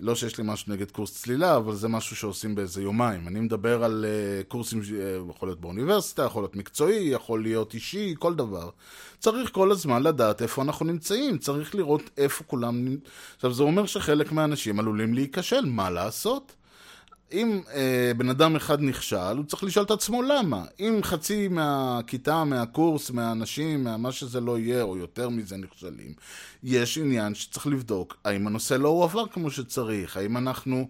לא שיש לי משהו נגד קורס צלילה, אבל זה משהו שעושים באיזה יומיים. אני מדבר על uh, קורסים, uh, יכול להיות באוניברסיטה, יכול להיות מקצועי, יכול להיות אישי, כל דבר. צריך כל הזמן לדעת איפה אנחנו נמצאים, צריך לראות איפה כולם... עכשיו, זה אומר שחלק מהאנשים עלולים להיכשל, מה לעשות? אם אה, בן אדם אחד נכשל, הוא צריך לשאול את עצמו למה. אם חצי מהכיתה, מהקורס, מהאנשים, מה שזה לא יהיה, או יותר מזה נכשלים, יש עניין שצריך לבדוק האם הנושא לא הועבר כמו שצריך, האם אנחנו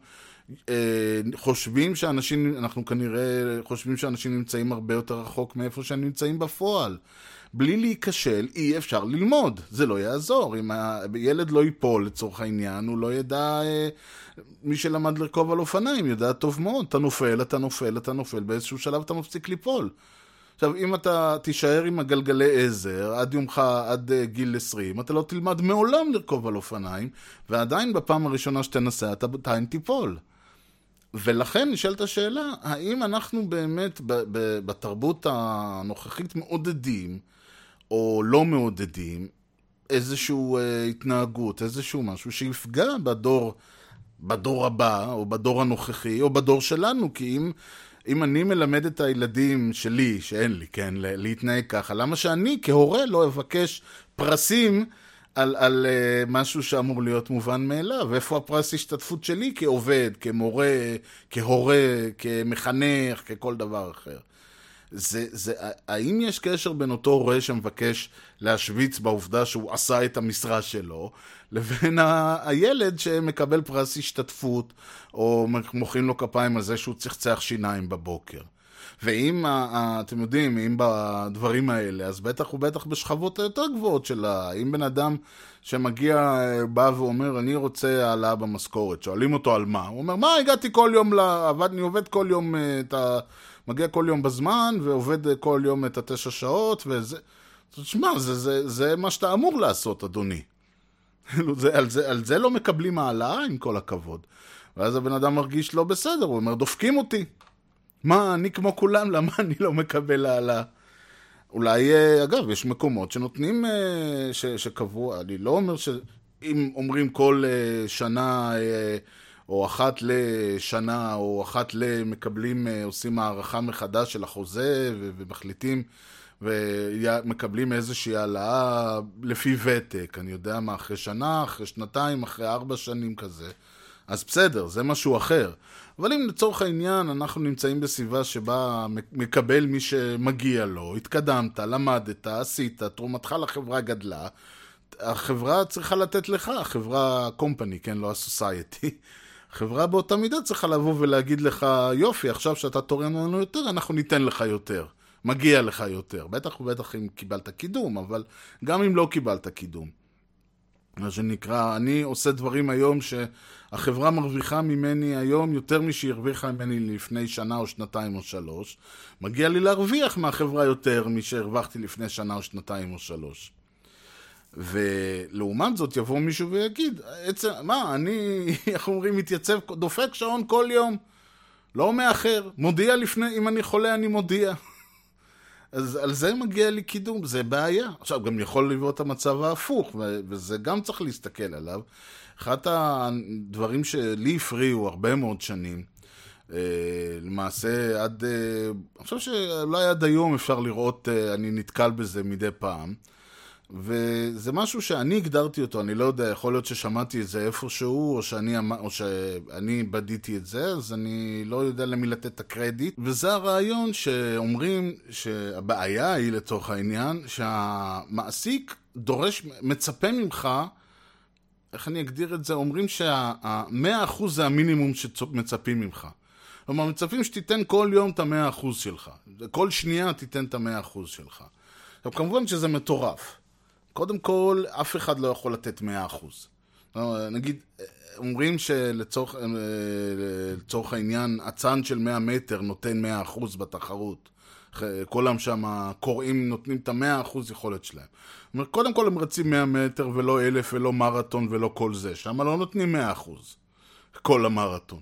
אה, חושבים שאנשים, אנחנו כנראה חושבים שאנשים נמצאים הרבה יותר רחוק מאיפה שהם נמצאים בפועל. בלי להיכשל אי אפשר ללמוד, זה לא יעזור. אם הילד לא ייפול לצורך העניין, הוא לא ידע... אה, מי שלמד לרכוב על אופניים יודע טוב מאוד, אתה נופל, אתה נופל, אתה נופל, באיזשהו שלב אתה מפסיק ליפול. עכשיו, אם אתה תישאר עם הגלגלי עזר עד יומך, עד uh, גיל 20, אתה לא תלמד מעולם לרכוב על אופניים, ועדיין בפעם הראשונה שתנסה אתה עדיין תיפול. ולכן נשאלת השאלה, האם אנחנו באמת בתרבות הנוכחית מעודדים, או לא מעודדים, איזושהי uh, התנהגות, איזשהו משהו שיפגע בדור בדור הבא, או בדור הנוכחי, או בדור שלנו, כי אם, אם אני מלמד את הילדים שלי, שאין לי, כן, להתנהג ככה, למה שאני כהורה לא אבקש פרסים על, על uh, משהו שאמור להיות מובן מאליו? איפה הפרס השתתפות שלי כעובד, כמורה, כהורה, כמחנך, ככל דבר אחר? זה, זה, האם יש קשר בין אותו הורה שמבקש להשוויץ בעובדה שהוא עשה את המשרה שלו, לבין ה, הילד שמקבל פרס השתתפות, או מוחאים לו כפיים על זה שהוא צחצח שיניים בבוקר? ואם, אתם יודעים, אם בדברים האלה, אז בטח ובטח בשכבות היותר גבוהות שלה. אם בן אדם שמגיע, בא ואומר, אני רוצה העלאה במשכורת, שואלים אותו על מה? הוא אומר, מה, הגעתי כל יום, לעבד, אני עובד כל יום את ה... מגיע כל יום בזמן, ועובד כל יום את התשע שעות, וזה... תשמע, זה, זה, זה מה שאתה אמור לעשות, אדוני. כאילו, זה, על, זה, על זה לא מקבלים העלאה, עם כל הכבוד. ואז הבן אדם מרגיש לא בסדר, הוא אומר, דופקים אותי. מה, אני כמו כולם, למה אני לא מקבל העלאה? אולי, אה, אגב, יש מקומות שנותנים, אה, ש, שקבעו, אני לא אומר שאם אומרים כל אה, שנה, או אחת לשנה, או אחת למקבלים, עושים הערכה מחדש של החוזה, ומחליטים, ומקבלים איזושהי העלאה לפי ותק, אני יודע מה, אחרי שנה, אחרי שנתיים, אחרי ארבע שנים כזה. אז בסדר, זה משהו אחר. אבל אם לצורך העניין אנחנו נמצאים בסביבה שבה מקבל מי שמגיע לו, התקדמת, למדת, עשית, תרומתך לחברה גדלה, החברה צריכה לתת לך, החברה קומפני, כן, לא הסוסייטי. החברה באותה מידה צריכה לבוא ולהגיד לך, יופי, עכשיו שאתה תורם לנו יותר, אנחנו ניתן לך יותר. מגיע לך יותר. בטח ובטח אם קיבלת קידום, אבל גם אם לא קיבלת קידום. מה שנקרא, אני עושה דברים היום שהחברה מרוויחה ממני היום יותר משהיא הרוויחה ממני לפני שנה או שנתיים או שלוש. מגיע לי להרוויח מהחברה יותר משהרווחתי לפני שנה או שנתיים או שלוש. ולעומת זאת יבוא מישהו ויגיד, עצם, מה, אני, איך אומרים, מתייצב, דופק שעון כל יום, לא מאחר, מודיע לפני, אם אני חולה אני מודיע. אז על זה מגיע לי קידום, זה בעיה. עכשיו, גם יכול את המצב ההפוך, וזה גם צריך להסתכל עליו. אחד הדברים שלי הפריעו הרבה מאוד שנים, אה, למעשה עד, אה, אני חושב שאולי עד היום אפשר לראות, אה, אני נתקל בזה מדי פעם. וזה משהו שאני הגדרתי אותו, אני לא יודע, יכול להיות ששמעתי את זה איפשהו, או שאני, או שאני בדיתי את זה, אז אני לא יודע למי לתת את הקרדיט. וזה הרעיון שאומרים שהבעיה היא, לצורך העניין, שהמעסיק דורש, מצפה ממך, איך אני אגדיר את זה? אומרים שהמאה אחוז זה המינימום שמצפים ממך. כלומר, מצפים שתיתן כל יום את המאה אחוז שלך. כל שנייה תיתן את המאה אחוז שלך. עכשיו, כמובן שזה מטורף. קודם כל, אף אחד לא יכול לתת 100%. נגיד, אומרים שלצורך אה, העניין, אצן של 100 מטר נותן 100% בתחרות. כולם שם קוראים, נותנים את ה-100% יכולת שלהם. זאת אומרת, קודם כל הם רצים 100 מטר ולא אלף ולא מרתון ולא כל זה. שם לא נותנים 100%. כל המרתון.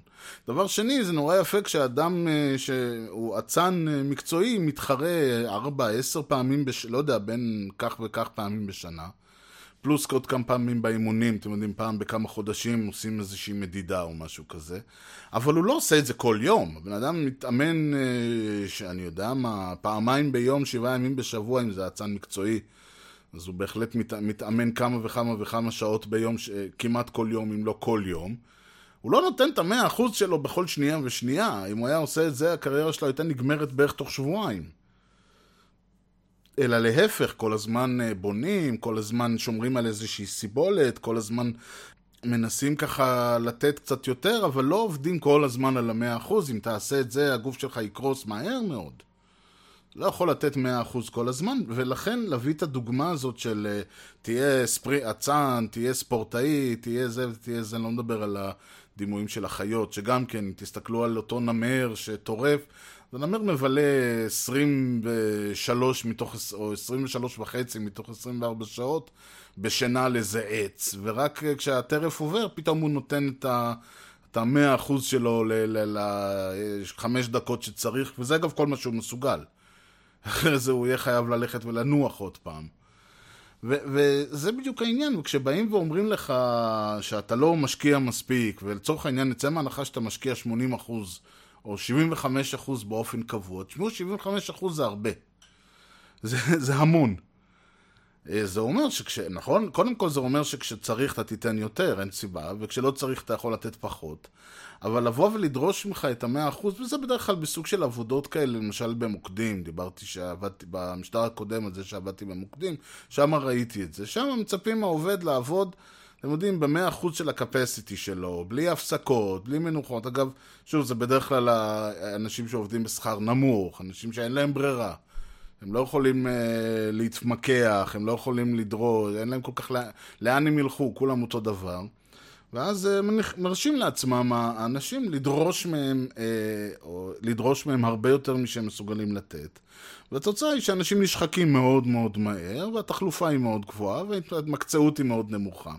דבר שני, זה נורא יפה כשאדם אה, שהוא אצן אה, מקצועי מתחרה ארבע, עשר פעמים, בש... לא יודע, בין כך וכך פעמים בשנה. פלוס עוד כמה פעמים באימונים, אתם יודעים, פעם בכמה חודשים עושים איזושהי מדידה או משהו כזה. אבל הוא לא עושה את זה כל יום. הבן אדם מתאמן, אה, שאני יודע מה, פעמיים ביום, שבעה ימים בשבוע, אם זה אצן מקצועי. אז הוא בהחלט מת, מתאמן כמה וכמה וכמה שעות ביום, כמעט כל יום, אם לא כל יום. הוא לא נותן את המאה אחוז שלו בכל שנייה ושנייה. אם הוא היה עושה את זה, הקריירה שלו הייתה נגמרת בערך תוך שבועיים. אלא להפך, כל הזמן אה, בונים, כל הזמן שומרים על איזושהי סיבולת, כל הזמן מנסים ככה לתת קצת יותר, אבל לא עובדים כל הזמן על המאה אחוז. אם תעשה את זה, הגוף שלך יקרוס מהר מאוד. לא יכול לתת מאה אחוז כל הזמן, ולכן להביא את הדוגמה הזאת של אה, תהיה ספרי אצן, תהיה ספורטאי, תהיה זה ותהיה זה, אני לא מדבר על הדימויים של החיות, שגם כן, תסתכלו על אותו נמר שטורף, אז הנמר מבלה 23 מתוך, או 23 וחצי מתוך 24 שעות בשינה לזה עץ, ורק כשהטרף עובר, פתאום הוא נותן את ה... את המאה אחוז שלו לחמש דקות שצריך, וזה אגב כל מה שהוא מסוגל. אחרי זה הוא יהיה חייב ללכת ולנוח עוד פעם. וזה בדיוק העניין, וכשבאים ואומרים לך שאתה לא משקיע מספיק, ולצורך העניין נצא מהנחה שאתה משקיע 80% או 75% באופן קבוע, תשמעו, 75% זה הרבה. זה, זה המון. אה, זה אומר שכש... נכון? קודם כל זה אומר שכשצריך אתה תיתן יותר, אין סיבה, וכשלא צריך אתה יכול לתת פחות. אבל לבוא ולדרוש ממך את המאה אחוז, וזה בדרך כלל בסוג של עבודות כאלה, למשל במוקדים, דיברתי שעבדתי במשטר הקודם על זה שעבדתי במוקדים, שם ראיתי את זה. שם מצפים מהעובד לעבוד, אתם יודעים, במאה אחוז של הקפסיטי שלו, בלי הפסקות, בלי מנוחות. אגב, שוב, זה בדרך כלל האנשים שעובדים בשכר נמוך, אנשים שאין להם ברירה. הם לא יכולים uh, להתמקח, הם לא יכולים לדרוש, אין להם כל כך... לאן הם ילכו, כולם אותו דבר. ואז מניח- מרשים לעצמם האנשים לדרוש מהם, אה, או לדרוש מהם הרבה יותר משהם מסוגלים לתת. והתוצאה היא שאנשים נשחקים מאוד מאוד מהר, והתחלופה היא מאוד גבוהה, וההתמקצעות היא מאוד נמוכה.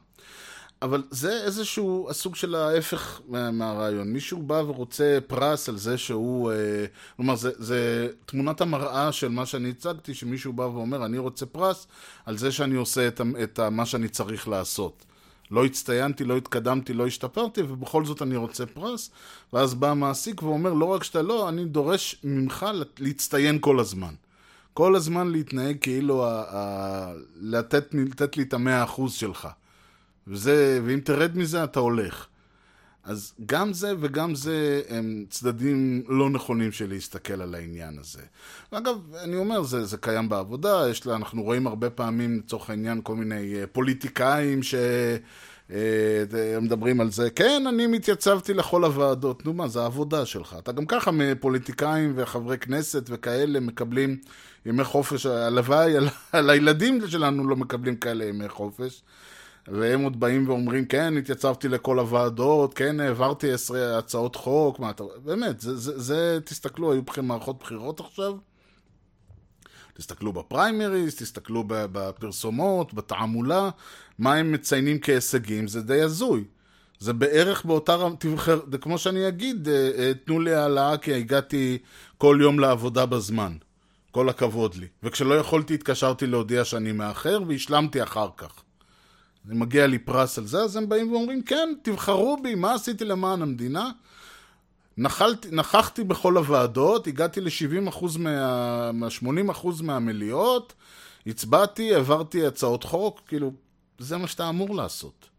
אבל זה איזשהו הסוג של ההפך מה- מהרעיון. מישהו בא ורוצה פרס על זה שהוא... אה, כלומר, זה, זה תמונת המראה של מה שאני הצגתי, שמישהו בא ואומר, אני רוצה פרס על זה שאני עושה את, את מה שאני צריך לעשות. לא הצטיינתי, לא התקדמתי, לא השתפרתי, ובכל זאת אני רוצה פרס. ואז בא המעסיק ואומר, לא רק שאתה לא, אני דורש ממך להצטיין כל הזמן. כל הזמן להתנהג כאילו, ה, ה, לתת, לתת לי את המאה אחוז שלך. וזה, ואם תרד מזה אתה הולך. אז גם זה וגם זה הם צדדים לא נכונים של להסתכל על העניין הזה. אגב, אני אומר, זה, זה קיים בעבודה, יש לה, אנחנו רואים הרבה פעמים, לצורך העניין, כל מיני אה, פוליטיקאים ש... אה, מדברים על זה, כן, אני מתייצבתי לכל הוועדות. נו מה, זה העבודה שלך. אתה גם ככה פוליטיקאים וחברי כנסת וכאלה מקבלים ימי חופש, הלוואי על, על הילדים שלנו לא מקבלים כאלה ימי חופש. והם עוד באים ואומרים, כן, התייצבתי לכל הוועדות, כן, העברתי עשרה הצעות חוק, מה אתה... באמת, זה, זה, זה, תסתכלו, היו בכם מערכות בחירות עכשיו? תסתכלו בפריימריז, תסתכלו בפרסומות, בתעמולה, מה הם מציינים כהישגים, זה די הזוי. זה בערך באותה רמה, תבחר, זה כמו שאני אגיד, אה, אה, תנו לי העלאה כי הגעתי כל יום לעבודה בזמן. כל הכבוד לי. וכשלא יכולתי התקשרתי להודיע שאני מאחר והשלמתי אחר כך. מגיע לי פרס על זה, אז הם באים ואומרים, כן, תבחרו בי, מה עשיתי למען המדינה? נחלתי, נכחתי בכל הוועדות, הגעתי ל-70% מה... 80% מהמליאות, הצבעתי, העברתי הצעות חוק, כאילו, זה מה שאתה אמור לעשות.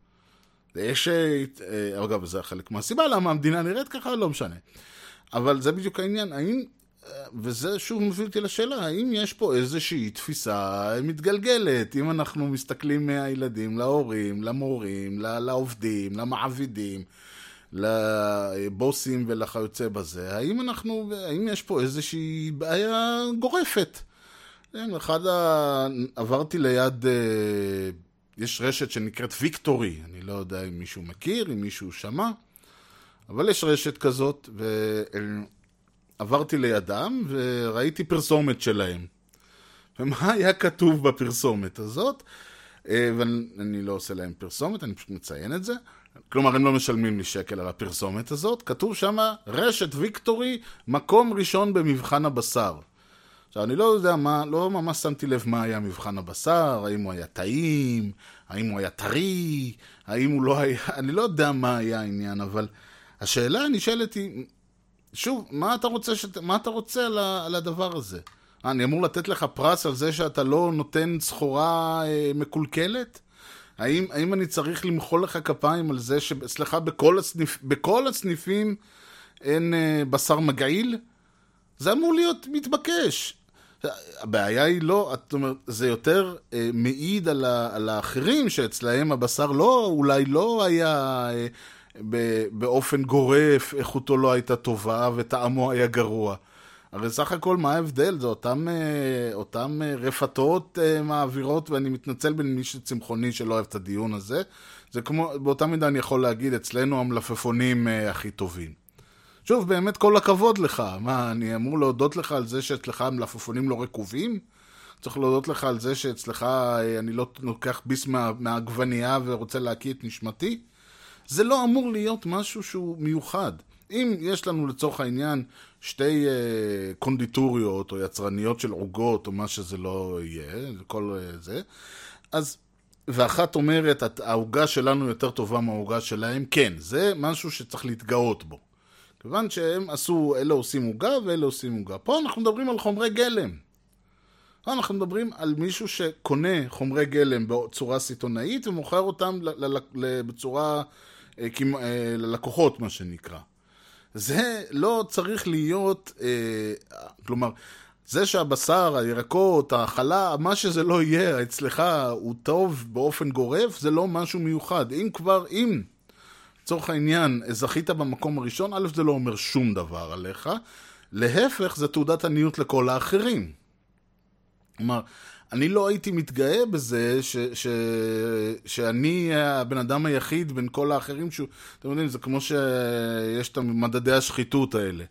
יש, אה, אגב, זה חלק מהסיבה למה המדינה נראית ככה, לא משנה. אבל זה בדיוק העניין, האם, וזה שוב מביא אותי לשאלה, האם יש פה איזושהי תפיסה מתגלגלת, אם אנחנו מסתכלים מהילדים להורים, למורים, לעובדים, למעבידים, לבוסים ולכיוצא בזה, האם אנחנו, האם יש פה איזושהי בעיה גורפת? כן, אחד ה... עברתי ליד, יש רשת שנקראת ויקטורי, אני לא יודע אם מישהו מכיר, אם מישהו שמע, אבל יש רשת כזאת, ועברתי לידם וראיתי פרסומת שלהם. ומה היה כתוב בפרסומת הזאת? ואני לא עושה להם פרסומת, אני פשוט מציין את זה. כלומר, הם לא משלמים לי שקל על הפרסומת הזאת. כתוב שם, רשת ויקטורי, מקום ראשון במבחן הבשר. עכשיו, אני לא יודע מה, לא ממש שמתי לב מה היה מבחן הבשר, האם הוא היה טעים, האם הוא היה טרי, האם הוא לא היה, אני לא יודע מה היה העניין, אבל השאלה הנשאלת היא, שוב, מה אתה רוצה, שת, מה אתה רוצה על, ה, על הדבר הזה? אני אמור לתת לך פרס על זה שאתה לא נותן סחורה אה, מקולקלת? האם, האם אני צריך למחול לך כפיים על זה שאצלך בכל, הסניפ, בכל הסניפים אין אה, בשר מגעיל? זה אמור להיות מתבקש. הבעיה היא לא, זאת אומרת, זה יותר אה, מעיד על, ה, על האחרים שאצלהם הבשר לא, אולי לא היה אה, באופן גורף, איכותו לא הייתה טובה וטעמו היה גרוע. הרי סך הכל מה ההבדל? זה אותם, אה, אותם אה, רפתות אה, מעבירות, ואני מתנצל בין מי שצמחוני שלא אוהב את הדיון הזה. זה כמו, באותה מידה אני יכול להגיד, אצלנו המלפפונים הכי טובים. שוב, באמת כל הכבוד לך. מה, אני אמור להודות לך על זה שאצלך המלפפונים לא רקובים? צריך להודות לך על זה שאצלך אני לא לוקח ביס מה, מהעגבנייה ורוצה להקיא את נשמתי? זה לא אמור להיות משהו שהוא מיוחד. אם יש לנו לצורך העניין שתי uh, קונדיטוריות או יצרניות של עוגות או מה שזה לא יהיה, כל uh, זה, אז, ואחת אומרת, העוגה שלנו יותר טובה מהעוגה שלהם, כן, זה משהו שצריך להתגאות בו. כיוון שהם עשו, אלה עושים עוגה ואלה עושים עוגה. פה אנחנו מדברים על חומרי גלם. פה אנחנו מדברים על מישהו שקונה חומרי גלם בצורה סיטונאית ומוכר אותם בצורה, ללקוחות מה שנקרא. זה לא צריך להיות, כלומר, זה שהבשר, הירקות, החלה, מה שזה לא יהיה אצלך הוא טוב באופן גורף, זה לא משהו מיוחד. אם כבר, אם... לצורך העניין, זכית במקום הראשון, א', זה לא אומר שום דבר עליך, להפך, זה תעודת עניות לכל האחרים. כלומר, אני לא הייתי מתגאה בזה ש, ש, שאני הבן אדם היחיד בין כל האחרים שהוא... אתם יודעים, זה כמו שיש את מדדי השחיתות האלה.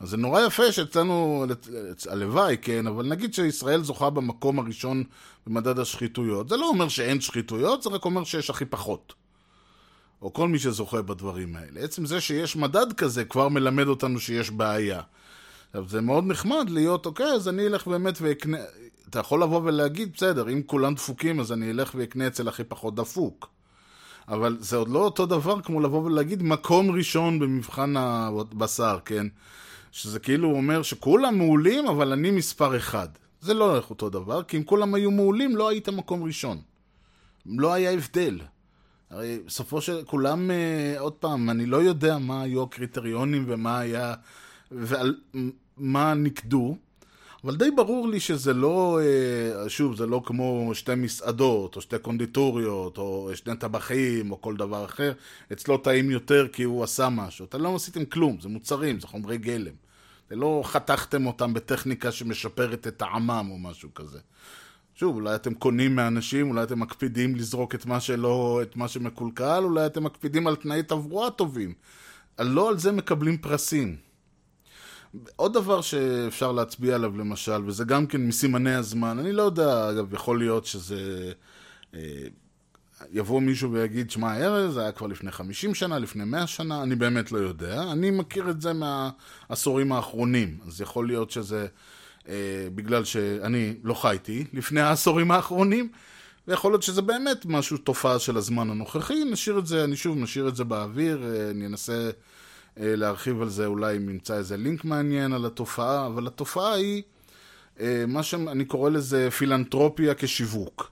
אז זה נורא יפה שאצלנו, הלוואי, כן, אבל נגיד שישראל זוכה במקום הראשון במדד השחיתויות. זה לא אומר שאין שחיתויות, זה רק אומר שיש הכי פחות. או כל מי שזוכה בדברים האלה. עצם זה שיש מדד כזה כבר מלמד אותנו שיש בעיה. עכשיו, זה מאוד נחמד להיות, אוקיי, אז אני אלך באמת ואקנה... אתה יכול לבוא ולהגיד, בסדר, אם כולם דפוקים, אז אני אלך ואקנה אצל הכי פחות דפוק. אבל זה עוד לא אותו דבר כמו לבוא ולהגיד מקום ראשון במבחן הבשר, כן? שזה כאילו אומר שכולם מעולים, אבל אני מספר אחד. זה לא הולך אותו דבר, כי אם כולם היו מעולים, לא היית מקום ראשון. לא היה הבדל. הרי בסופו של... כולם, אה, עוד פעם, אני לא יודע מה היו הקריטריונים ומה היה... ועל מה נקדו, אבל די ברור לי שזה לא, אה, שוב, זה לא כמו שתי מסעדות, או שתי קונדיטוריות, או שני טבחים, או כל דבר אחר. אצלו טעים יותר כי הוא עשה משהו. אתם לא עשיתם כלום, זה מוצרים, זה חומרי גלם. זה לא חתכתם אותם בטכניקה שמשפרת את טעמם או משהו כזה. שוב, אולי אתם קונים מאנשים, אולי אתם מקפידים לזרוק את מה שלא, את מה שמקולקל, אולי אתם מקפידים על תנאי תברואה טובים. לא על זה מקבלים פרסים. עוד דבר שאפשר להצביע עליו למשל, וזה גם כן מסימני הזמן, אני לא יודע, אגב, יכול להיות שזה... אה, יבוא מישהו ויגיד, שמע, ארז, זה היה כבר לפני 50 שנה, לפני 100 שנה, אני באמת לא יודע. אני מכיר את זה מהעשורים האחרונים, אז יכול להיות שזה אה, בגלל שאני לא חייתי לפני העשורים האחרונים, ויכול להיות שזה באמת משהו, תופעה של הזמן הנוכחי. נשאיר את זה, אני שוב נשאיר את זה באוויר, אה, אני אנסה להרחיב על זה, אולי אם נמצא איזה לינק מעניין על התופעה, אבל התופעה היא אה, מה שאני קורא לזה פילנטרופיה כשיווק.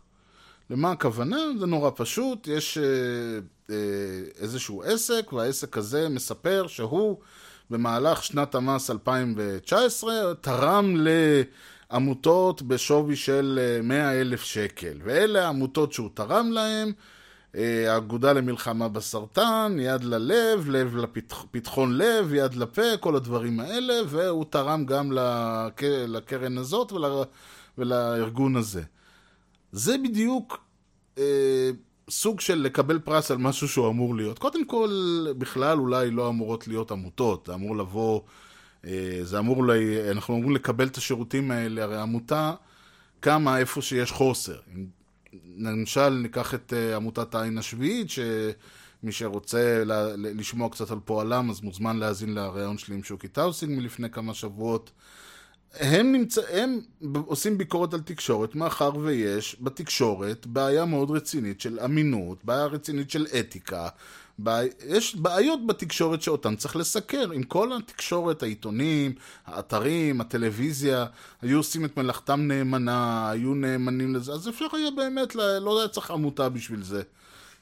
למה הכוונה? זה נורא פשוט, יש אה, איזשהו עסק, והעסק הזה מספר שהוא במהלך שנת המס 2019 תרם לעמותות בשווי של 100 אלף שקל, ואלה העמותות שהוא תרם להם. האגודה למלחמה בסרטן, יד ללב, לב לפתחון לב, יד לפה, כל הדברים האלה, והוא תרם גם לקרן הזאת ול, ולארגון הזה. זה בדיוק אה, סוג של לקבל פרס על משהו שהוא אמור להיות. קודם כל, בכלל אולי לא אמורות להיות עמותות, זה אמור לבוא, אה, זה אמור, לה, אנחנו אמורים לקבל את השירותים האלה, הרי עמותה קמה איפה שיש חוסר. למשל, ניקח את אה, עמותת העין השביעית, שמי שרוצה לשמוע קצת על פועלם, אז מוזמן להאזין לראיון שלי עם שוקי טאוסיג מלפני כמה שבועות. הם, נמצא, הם עושים ביקורת על תקשורת, מאחר ויש בתקשורת בעיה מאוד רצינית של אמינות, בעיה רצינית של אתיקה, יש בעיות בתקשורת שאותן צריך לסקר. אם כל התקשורת, העיתונים, האתרים, הטלוויזיה, היו עושים את מלאכתם נאמנה, היו נאמנים לזה, אז אפשר היה באמת, לא היה צריך עמותה בשביל זה.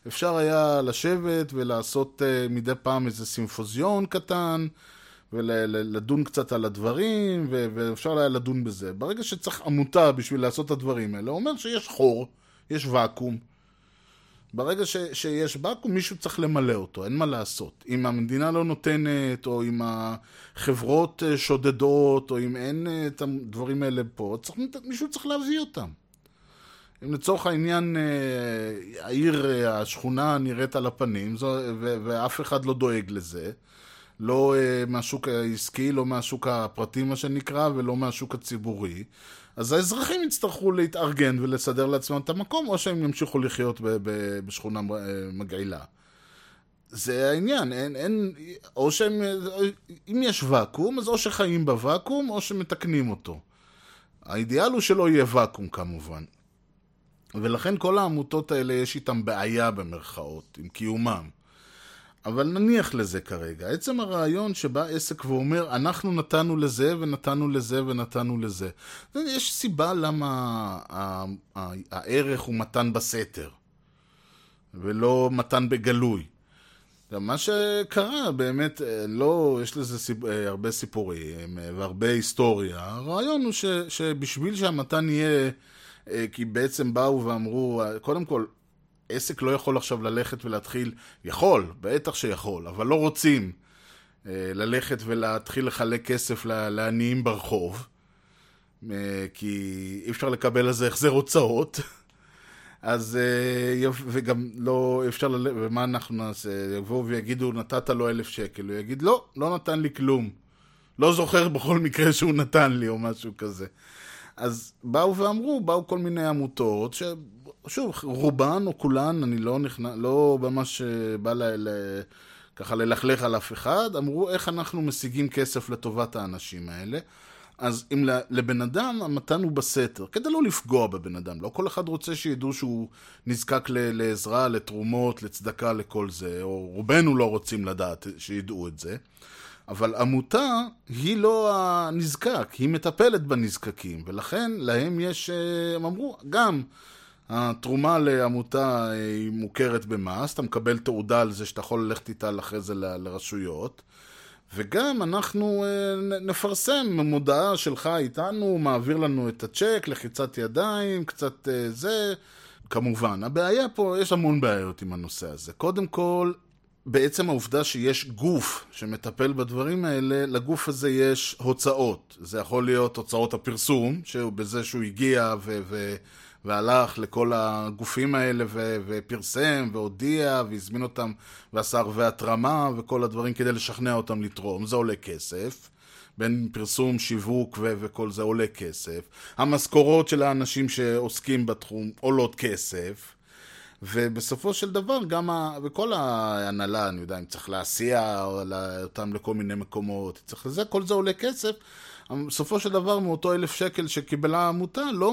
אפשר היה לשבת ולעשות uh, מדי פעם איזה סימפוזיון קטן, ולדון קצת על הדברים, ואפשר היה לדון בזה. ברגע שצריך עמותה בשביל לעשות את הדברים האלה, אומר שיש חור, יש ואקום. ברגע ש, שיש ואקום, מישהו צריך למלא אותו, אין מה לעשות. אם המדינה לא נותנת, או אם החברות אה, שודדות, או אם אין אה, את הדברים האלה פה, צריך, מישהו צריך להביא אותם. אם לצורך העניין אה, העיר, השכונה נראית על הפנים, זו, ו, ואף אחד לא דואג לזה, לא מהשוק העסקי, לא מהשוק הפרטי, מה שנקרא, ולא מהשוק הציבורי, אז האזרחים יצטרכו להתארגן ולסדר לעצמם את המקום, או שהם ימשיכו לחיות ב- ב- בשכונה מגעילה. זה העניין, אין, אין, או שהם, אם יש ואקום, אז או שחיים בוואקום, או שמתקנים אותו. האידיאל הוא שלא יהיה ואקום כמובן. ולכן כל העמותות האלה יש איתן בעיה במרכאות, עם קיומם. אבל נניח לזה כרגע. עצם הרעיון שבא עסק ואומר, אנחנו נתנו לזה ונתנו לזה ונתנו לזה. יש סיבה למה הערך הוא מתן בסתר, ולא מתן בגלוי. מה שקרה, באמת, לא, יש לזה סיפ... הרבה סיפורים והרבה היסטוריה. הרעיון הוא ש... שבשביל שהמתן יהיה, כי בעצם באו ואמרו, קודם כל, עסק לא יכול עכשיו ללכת ולהתחיל, יכול, בטח שיכול, אבל לא רוצים אה, ללכת ולהתחיל לחלק כסף לעניים ברחוב. אה, כי אי אפשר לקבל על זה החזר הוצאות. אז אה, וגם לא אפשר, ל... ומה אנחנו נעשה? יבואו ויגידו, נתת לו אלף שקל. הוא יגיד, לא, לא נתן לי כלום. לא זוכר בכל מקרה שהוא נתן לי, או משהו כזה. אז באו ואמרו, באו כל מיני עמותות, ששוב, רובן או כולן, אני לא נכנס, לא ממש אה, בא ל... ל... ככה ללכלך על אף אחד, אמרו איך אנחנו משיגים כסף לטובת האנשים האלה. אז אם לבן אדם המתן הוא בסתר, כדי לא לפגוע בבן אדם, לא כל אחד רוצה שידעו שהוא נזקק לעזרה, לתרומות, לצדקה, לכל זה, או רובנו לא רוצים לדעת שידעו את זה. אבל עמותה היא לא הנזקק, היא מטפלת בנזקקים, ולכן להם יש, אה, הם אמרו, גם התרומה לעמותה אה, היא מוכרת במס, אתה מקבל תעודה על זה שאתה יכול ללכת איתה אחרי זה ל- לרשויות, וגם אנחנו אה, נפרסם מודעה שלך איתנו, מעביר לנו את הצ'ק, לחיצת ידיים, קצת זה. כמובן, הבעיה פה, יש המון בעיות עם הנושא הזה. קודם כל, בעצם העובדה שיש גוף שמטפל בדברים האלה, לגוף הזה יש הוצאות. זה יכול להיות הוצאות הפרסום, שהוא בזה שהוא הגיע ו- ו- והלך לכל הגופים האלה ו- ופרסם והודיע והזמין אותם ועשה ערבי התרמה וכל הדברים כדי לשכנע אותם לתרום. זה עולה כסף. בין פרסום, שיווק ו- וכל זה עולה כסף. המשכורות של האנשים שעוסקים בתחום עולות כסף. ובסופו של דבר גם ה... וכל ההנהלה, אני יודע, אם צריך להסיע אותם לכל מיני מקומות, צריך לזה, כל זה עולה כסף. בסופו של דבר מאותו אלף שקל שקיבלה העמותה, לא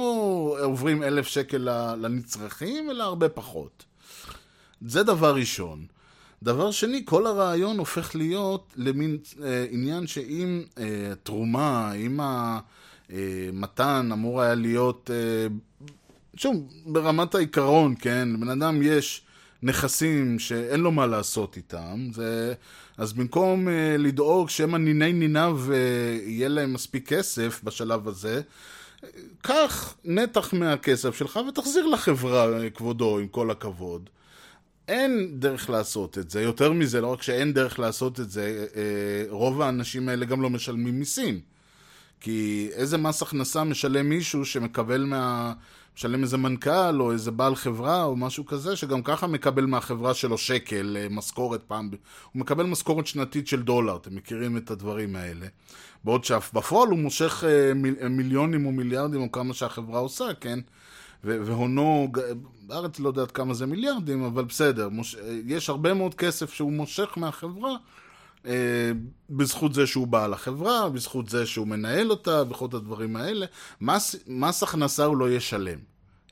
עוברים אלף שקל לנצרכים, אלא הרבה פחות. זה דבר ראשון. דבר שני, כל הרעיון הופך להיות למין אה, עניין שאם אה, תרומה, אם המתן אמור היה להיות, אה, שוב, ברמת העיקרון, כן, לבן אדם יש נכסים שאין לו מה לעשות איתם, זה, אז במקום אה, לדאוג שמא ניני ניניו אה, יהיה להם מספיק כסף בשלב הזה, קח נתח מהכסף שלך ותחזיר לחברה, אה, כבודו, עם כל הכבוד. אין דרך לעשות את זה. יותר מזה, לא רק שאין דרך לעשות את זה, רוב האנשים האלה גם לא משלמים מיסים. כי איזה מס הכנסה משלם מישהו שמקבל מה... משלם איזה מנכ"ל או איזה בעל חברה או משהו כזה, שגם ככה מקבל מהחברה שלו שקל, אה, משכורת פעם, הוא מקבל משכורת שנתית של דולר, אתם מכירים את הדברים האלה. בעוד שבפועל הוא מושך אה, מיל, אה, מיליונים או מיליארדים או כמה שהחברה עושה, כן? והונו, בארץ לא יודעת כמה זה מיליארדים, אבל בסדר, מוש... יש הרבה מאוד כסף שהוא מושך מהחברה בזכות זה שהוא בעל החברה, בזכות זה שהוא מנהל אותה, בכל הדברים האלה. מס, מס הכנסה הוא לא ישלם.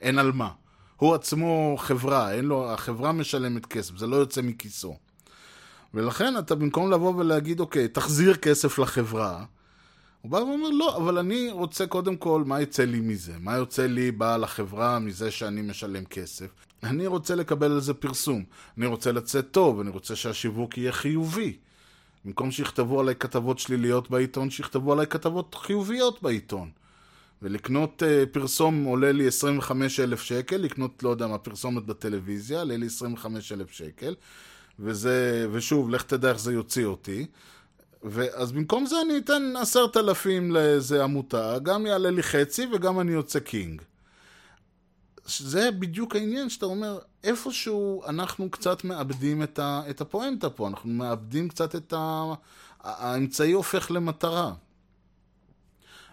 אין על מה. הוא עצמו חברה, אין לו, החברה משלמת כסף, זה לא יוצא מכיסו. ולכן אתה במקום לבוא ולהגיד, אוקיי, תחזיר כסף לחברה, הוא בא ואומר, לא, אבל אני רוצה קודם כל, מה יצא לי מזה? מה יוצא לי בעל החברה מזה שאני משלם כסף? אני רוצה לקבל על זה פרסום. אני רוצה לצאת טוב, אני רוצה שהשיווק יהיה חיובי. במקום שיכתבו עליי כתבות שליליות בעיתון, שיכתבו עליי כתבות חיוביות בעיתון. ולקנות uh, פרסום עולה לי 25 אלף שקל, לקנות, לא יודע מה, פרסומת בטלוויזיה, עולה לי 25 אלף שקל, וזה, ושוב, לך תדע איך זה יוציא אותי. ואז במקום זה אני אתן עשרת אלפים לאיזה עמותה, גם יעלה לי חצי וגם אני יוצא קינג. זה בדיוק העניין שאתה אומר, איפשהו אנחנו קצת מאבדים את, ה, את הפואנטה פה, אנחנו מאבדים קצת את ה... האמצעי הופך למטרה.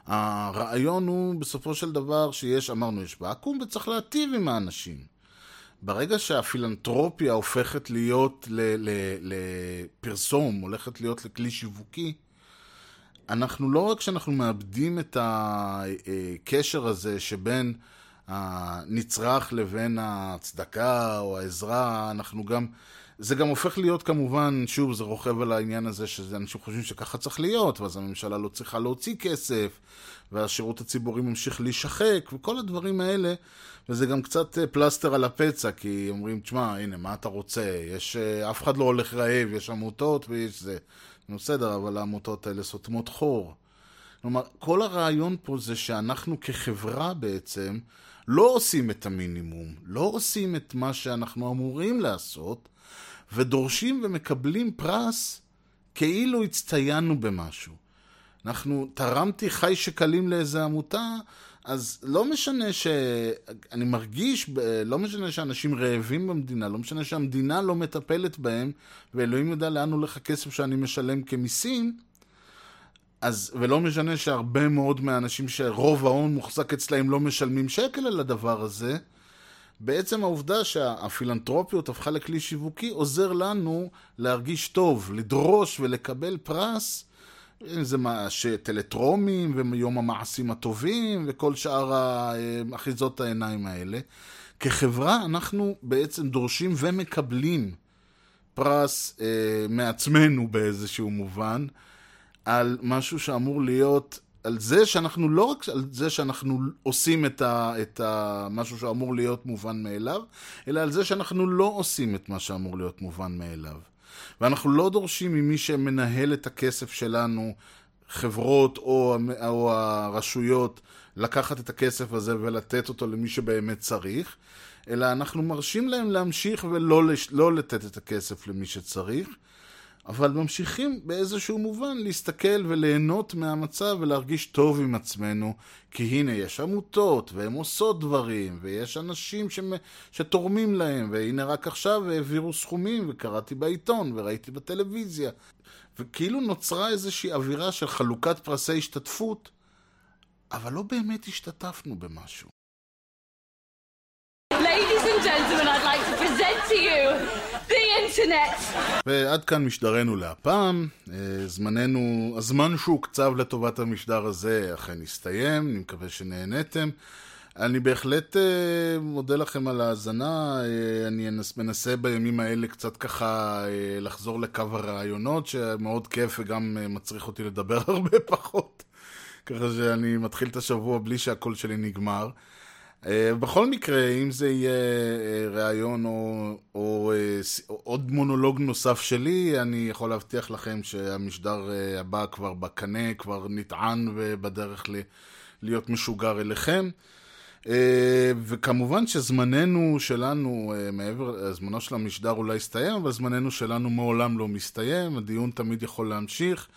הרעיון הוא בסופו של דבר שיש, אמרנו, יש ואקום וצריך להטיב עם האנשים. ברגע שהפילנטרופיה הופכת להיות לפרסום, הולכת להיות לכלי שיווקי, אנחנו לא רק שאנחנו מאבדים את הקשר הזה שבין הנצרך לבין הצדקה או העזרה, אנחנו גם... זה גם הופך להיות כמובן, שוב, זה רוכב על העניין הזה שאנשים חושבים שככה צריך להיות, ואז הממשלה לא צריכה להוציא כסף, והשירות הציבורי ממשיך להישחק, וכל הדברים האלה, וזה גם קצת אה, פלסטר על הפצע, כי אומרים, תשמע, הנה, מה אתה רוצה? יש, אה, אף אחד לא הולך רעב, יש עמותות ויש זה. בסדר, אבל העמותות האלה סותמות חור. כלומר, כל הרעיון פה זה שאנחנו כחברה בעצם לא עושים את המינימום, לא עושים את מה שאנחנו אמורים לעשות, ודורשים ומקבלים פרס כאילו הצטיינו במשהו. אנחנו, תרמתי חי שקלים לאיזה עמותה, אז לא משנה ש... אני מרגיש, לא משנה שאנשים רעבים במדינה, לא משנה שהמדינה לא מטפלת בהם, ואלוהים יודע לאן הולך הכסף שאני משלם כמיסים, אז, ולא משנה שהרבה מאוד מהאנשים שרוב ההון מוחזק אצלהם לא משלמים שקל על הדבר הזה, בעצם העובדה שהפילנטרופיות הפכה לכלי שיווקי עוזר לנו להרגיש טוב, לדרוש ולקבל פרס, אם זה מה, טלטרומים ויום המעשים הטובים וכל שאר אחיזות העיניים האלה. כחברה אנחנו בעצם דורשים ומקבלים פרס אה, מעצמנו באיזשהו מובן, על משהו שאמור להיות, על זה שאנחנו לא רק על זה שאנחנו עושים את, ה, את ה, משהו שאמור להיות מובן מאליו, אלא על זה שאנחנו לא עושים את מה שאמור להיות מובן מאליו. ואנחנו לא דורשים ממי שמנהל את הכסף שלנו, חברות או, או הרשויות, לקחת את הכסף הזה ולתת אותו למי שבאמת צריך, אלא אנחנו מרשים להם להמשיך ולא לש, לא לתת את הכסף למי שצריך. אבל ממשיכים באיזשהו מובן להסתכל וליהנות מהמצב ולהרגיש טוב עם עצמנו, כי הנה יש עמותות, והן עושות דברים, ויש אנשים ש... שתורמים להם, והנה רק עכשיו העבירו סכומים, וקראתי בעיתון, וראיתי בטלוויזיה. וכאילו נוצרה איזושהי אווירה של חלוקת פרסי השתתפות, אבל לא באמת השתתפנו במשהו. Ladies and gentlemen, I'd like to present to you the internet. ועד כאן משדרנו להפעם. אה, זמננו, הזמן שהוקצב לטובת המשדר הזה אכן הסתיים, אני מקווה שנהניתם. אני בהחלט אה, מודה לכם על ההאזנה, אה, אני מנסה בימים האלה קצת ככה לחזור לקו הרעיונות, שמאוד כיף וגם מצריך אותי לדבר הרבה פחות. ככה שאני מתחיל את השבוע בלי שהקול שלי נגמר. Uh, בכל מקרה, אם זה יהיה uh, ראיון או, או, או עוד מונולוג נוסף שלי, אני יכול להבטיח לכם שהמשדר הבא כבר בקנה, כבר נטען ובדרך ל- להיות משוגר אליכם. וכמובן שזמננו שלנו, מעבר, זמנו של המשדר אולי הסתיים, אבל זמננו שלנו מעולם לא מסתיים, הדיון תמיד יכול להמשיך.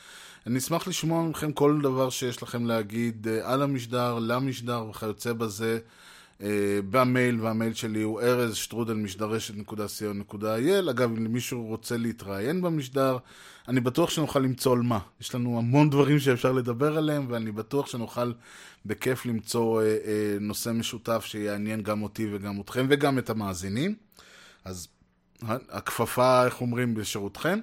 אני אשמח לשמוע מכם כל דבר שיש לכם להגיד על המשדר, למשדר וכיוצא בזה. Uh, במייל, והמייל שלי הוא ארז שטרודל משדרשת.co.il. אגב, אם למישהו רוצה להתראיין במשדר, אני בטוח שנוכל למצוא על מה. יש לנו המון דברים שאפשר לדבר עליהם, ואני בטוח שנוכל בכיף למצוא uh, uh, נושא משותף שיעניין גם אותי וגם אתכם, וגם את המאזינים. אז הכפפה, איך אומרים, בשירותכם.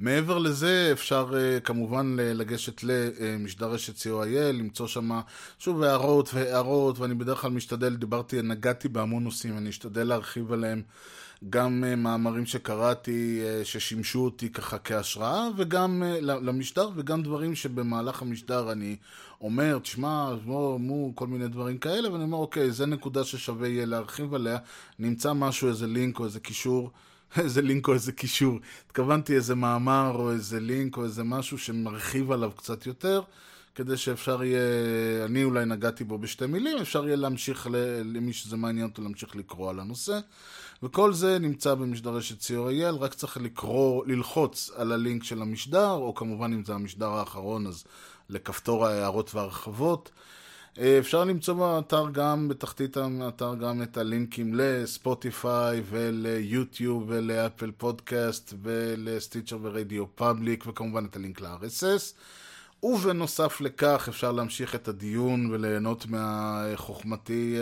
מעבר לזה, אפשר uh, כמובן לגשת למשדר רשת co.il, למצוא שם שוב הערות והערות, ואני בדרך כלל משתדל, דיברתי, נגעתי בהמון נושאים, אני אשתדל להרחיב עליהם גם uh, מאמרים שקראתי, uh, ששימשו אותי ככה כהשראה, וגם למשדר, וגם דברים שבמהלך המשדר אני אומר, תשמע, מו, מו, כל מיני דברים כאלה, ואני אומר, אוקיי, זה נקודה ששווה יהיה להרחיב עליה, נמצא משהו, איזה לינק או איזה קישור. איזה לינק או איזה קישור. התכוונתי איזה מאמר או איזה לינק או איזה משהו שמרחיב עליו קצת יותר, כדי שאפשר יהיה, אני אולי נגעתי בו בשתי מילים, אפשר יהיה להמשיך, למי שזה מעניין אותו, להמשיך לקרוא על הנושא. וכל זה נמצא במשדר רשת co.il, רק צריך לקרוא, ללחוץ על הלינק של המשדר, או כמובן אם זה המשדר האחרון, אז לכפתור ההערות והרחבות. אפשר למצוא באתר גם, בתחתית האתר גם את הלינקים לספוטיפיי וליוטיוב ולאפל פודקאסט ולסטיצ'ר ורדיו פאבליק וכמובן את הלינק ל-RSS ובנוסף לכך אפשר להמשיך את הדיון וליהנות מהחוכמתי,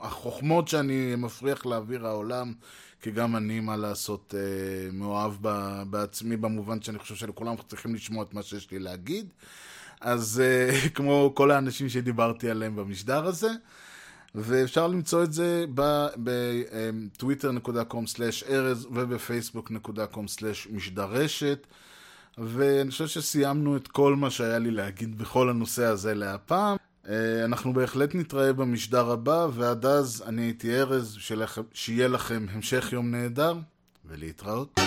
החוכמות שאני מפריח לאוויר העולם כי גם אני, מה לעשות, מאוהב בעצמי במובן שאני חושב שלכולם צריכים לשמוע את מה שיש לי להגיד אז uh, כמו כל האנשים שדיברתי עליהם במשדר הזה, ואפשר למצוא את זה בטוויטר.com/ארז ובפייסבוק.com/משדרשת. ואני חושב שסיימנו את כל מה שהיה לי להגיד בכל הנושא הזה להפעם. Uh, אנחנו בהחלט נתראה במשדר הבא, ועד אז אני הייתי ארז, שיהיה לכם המשך יום נהדר, ולהתראות.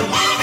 Woo!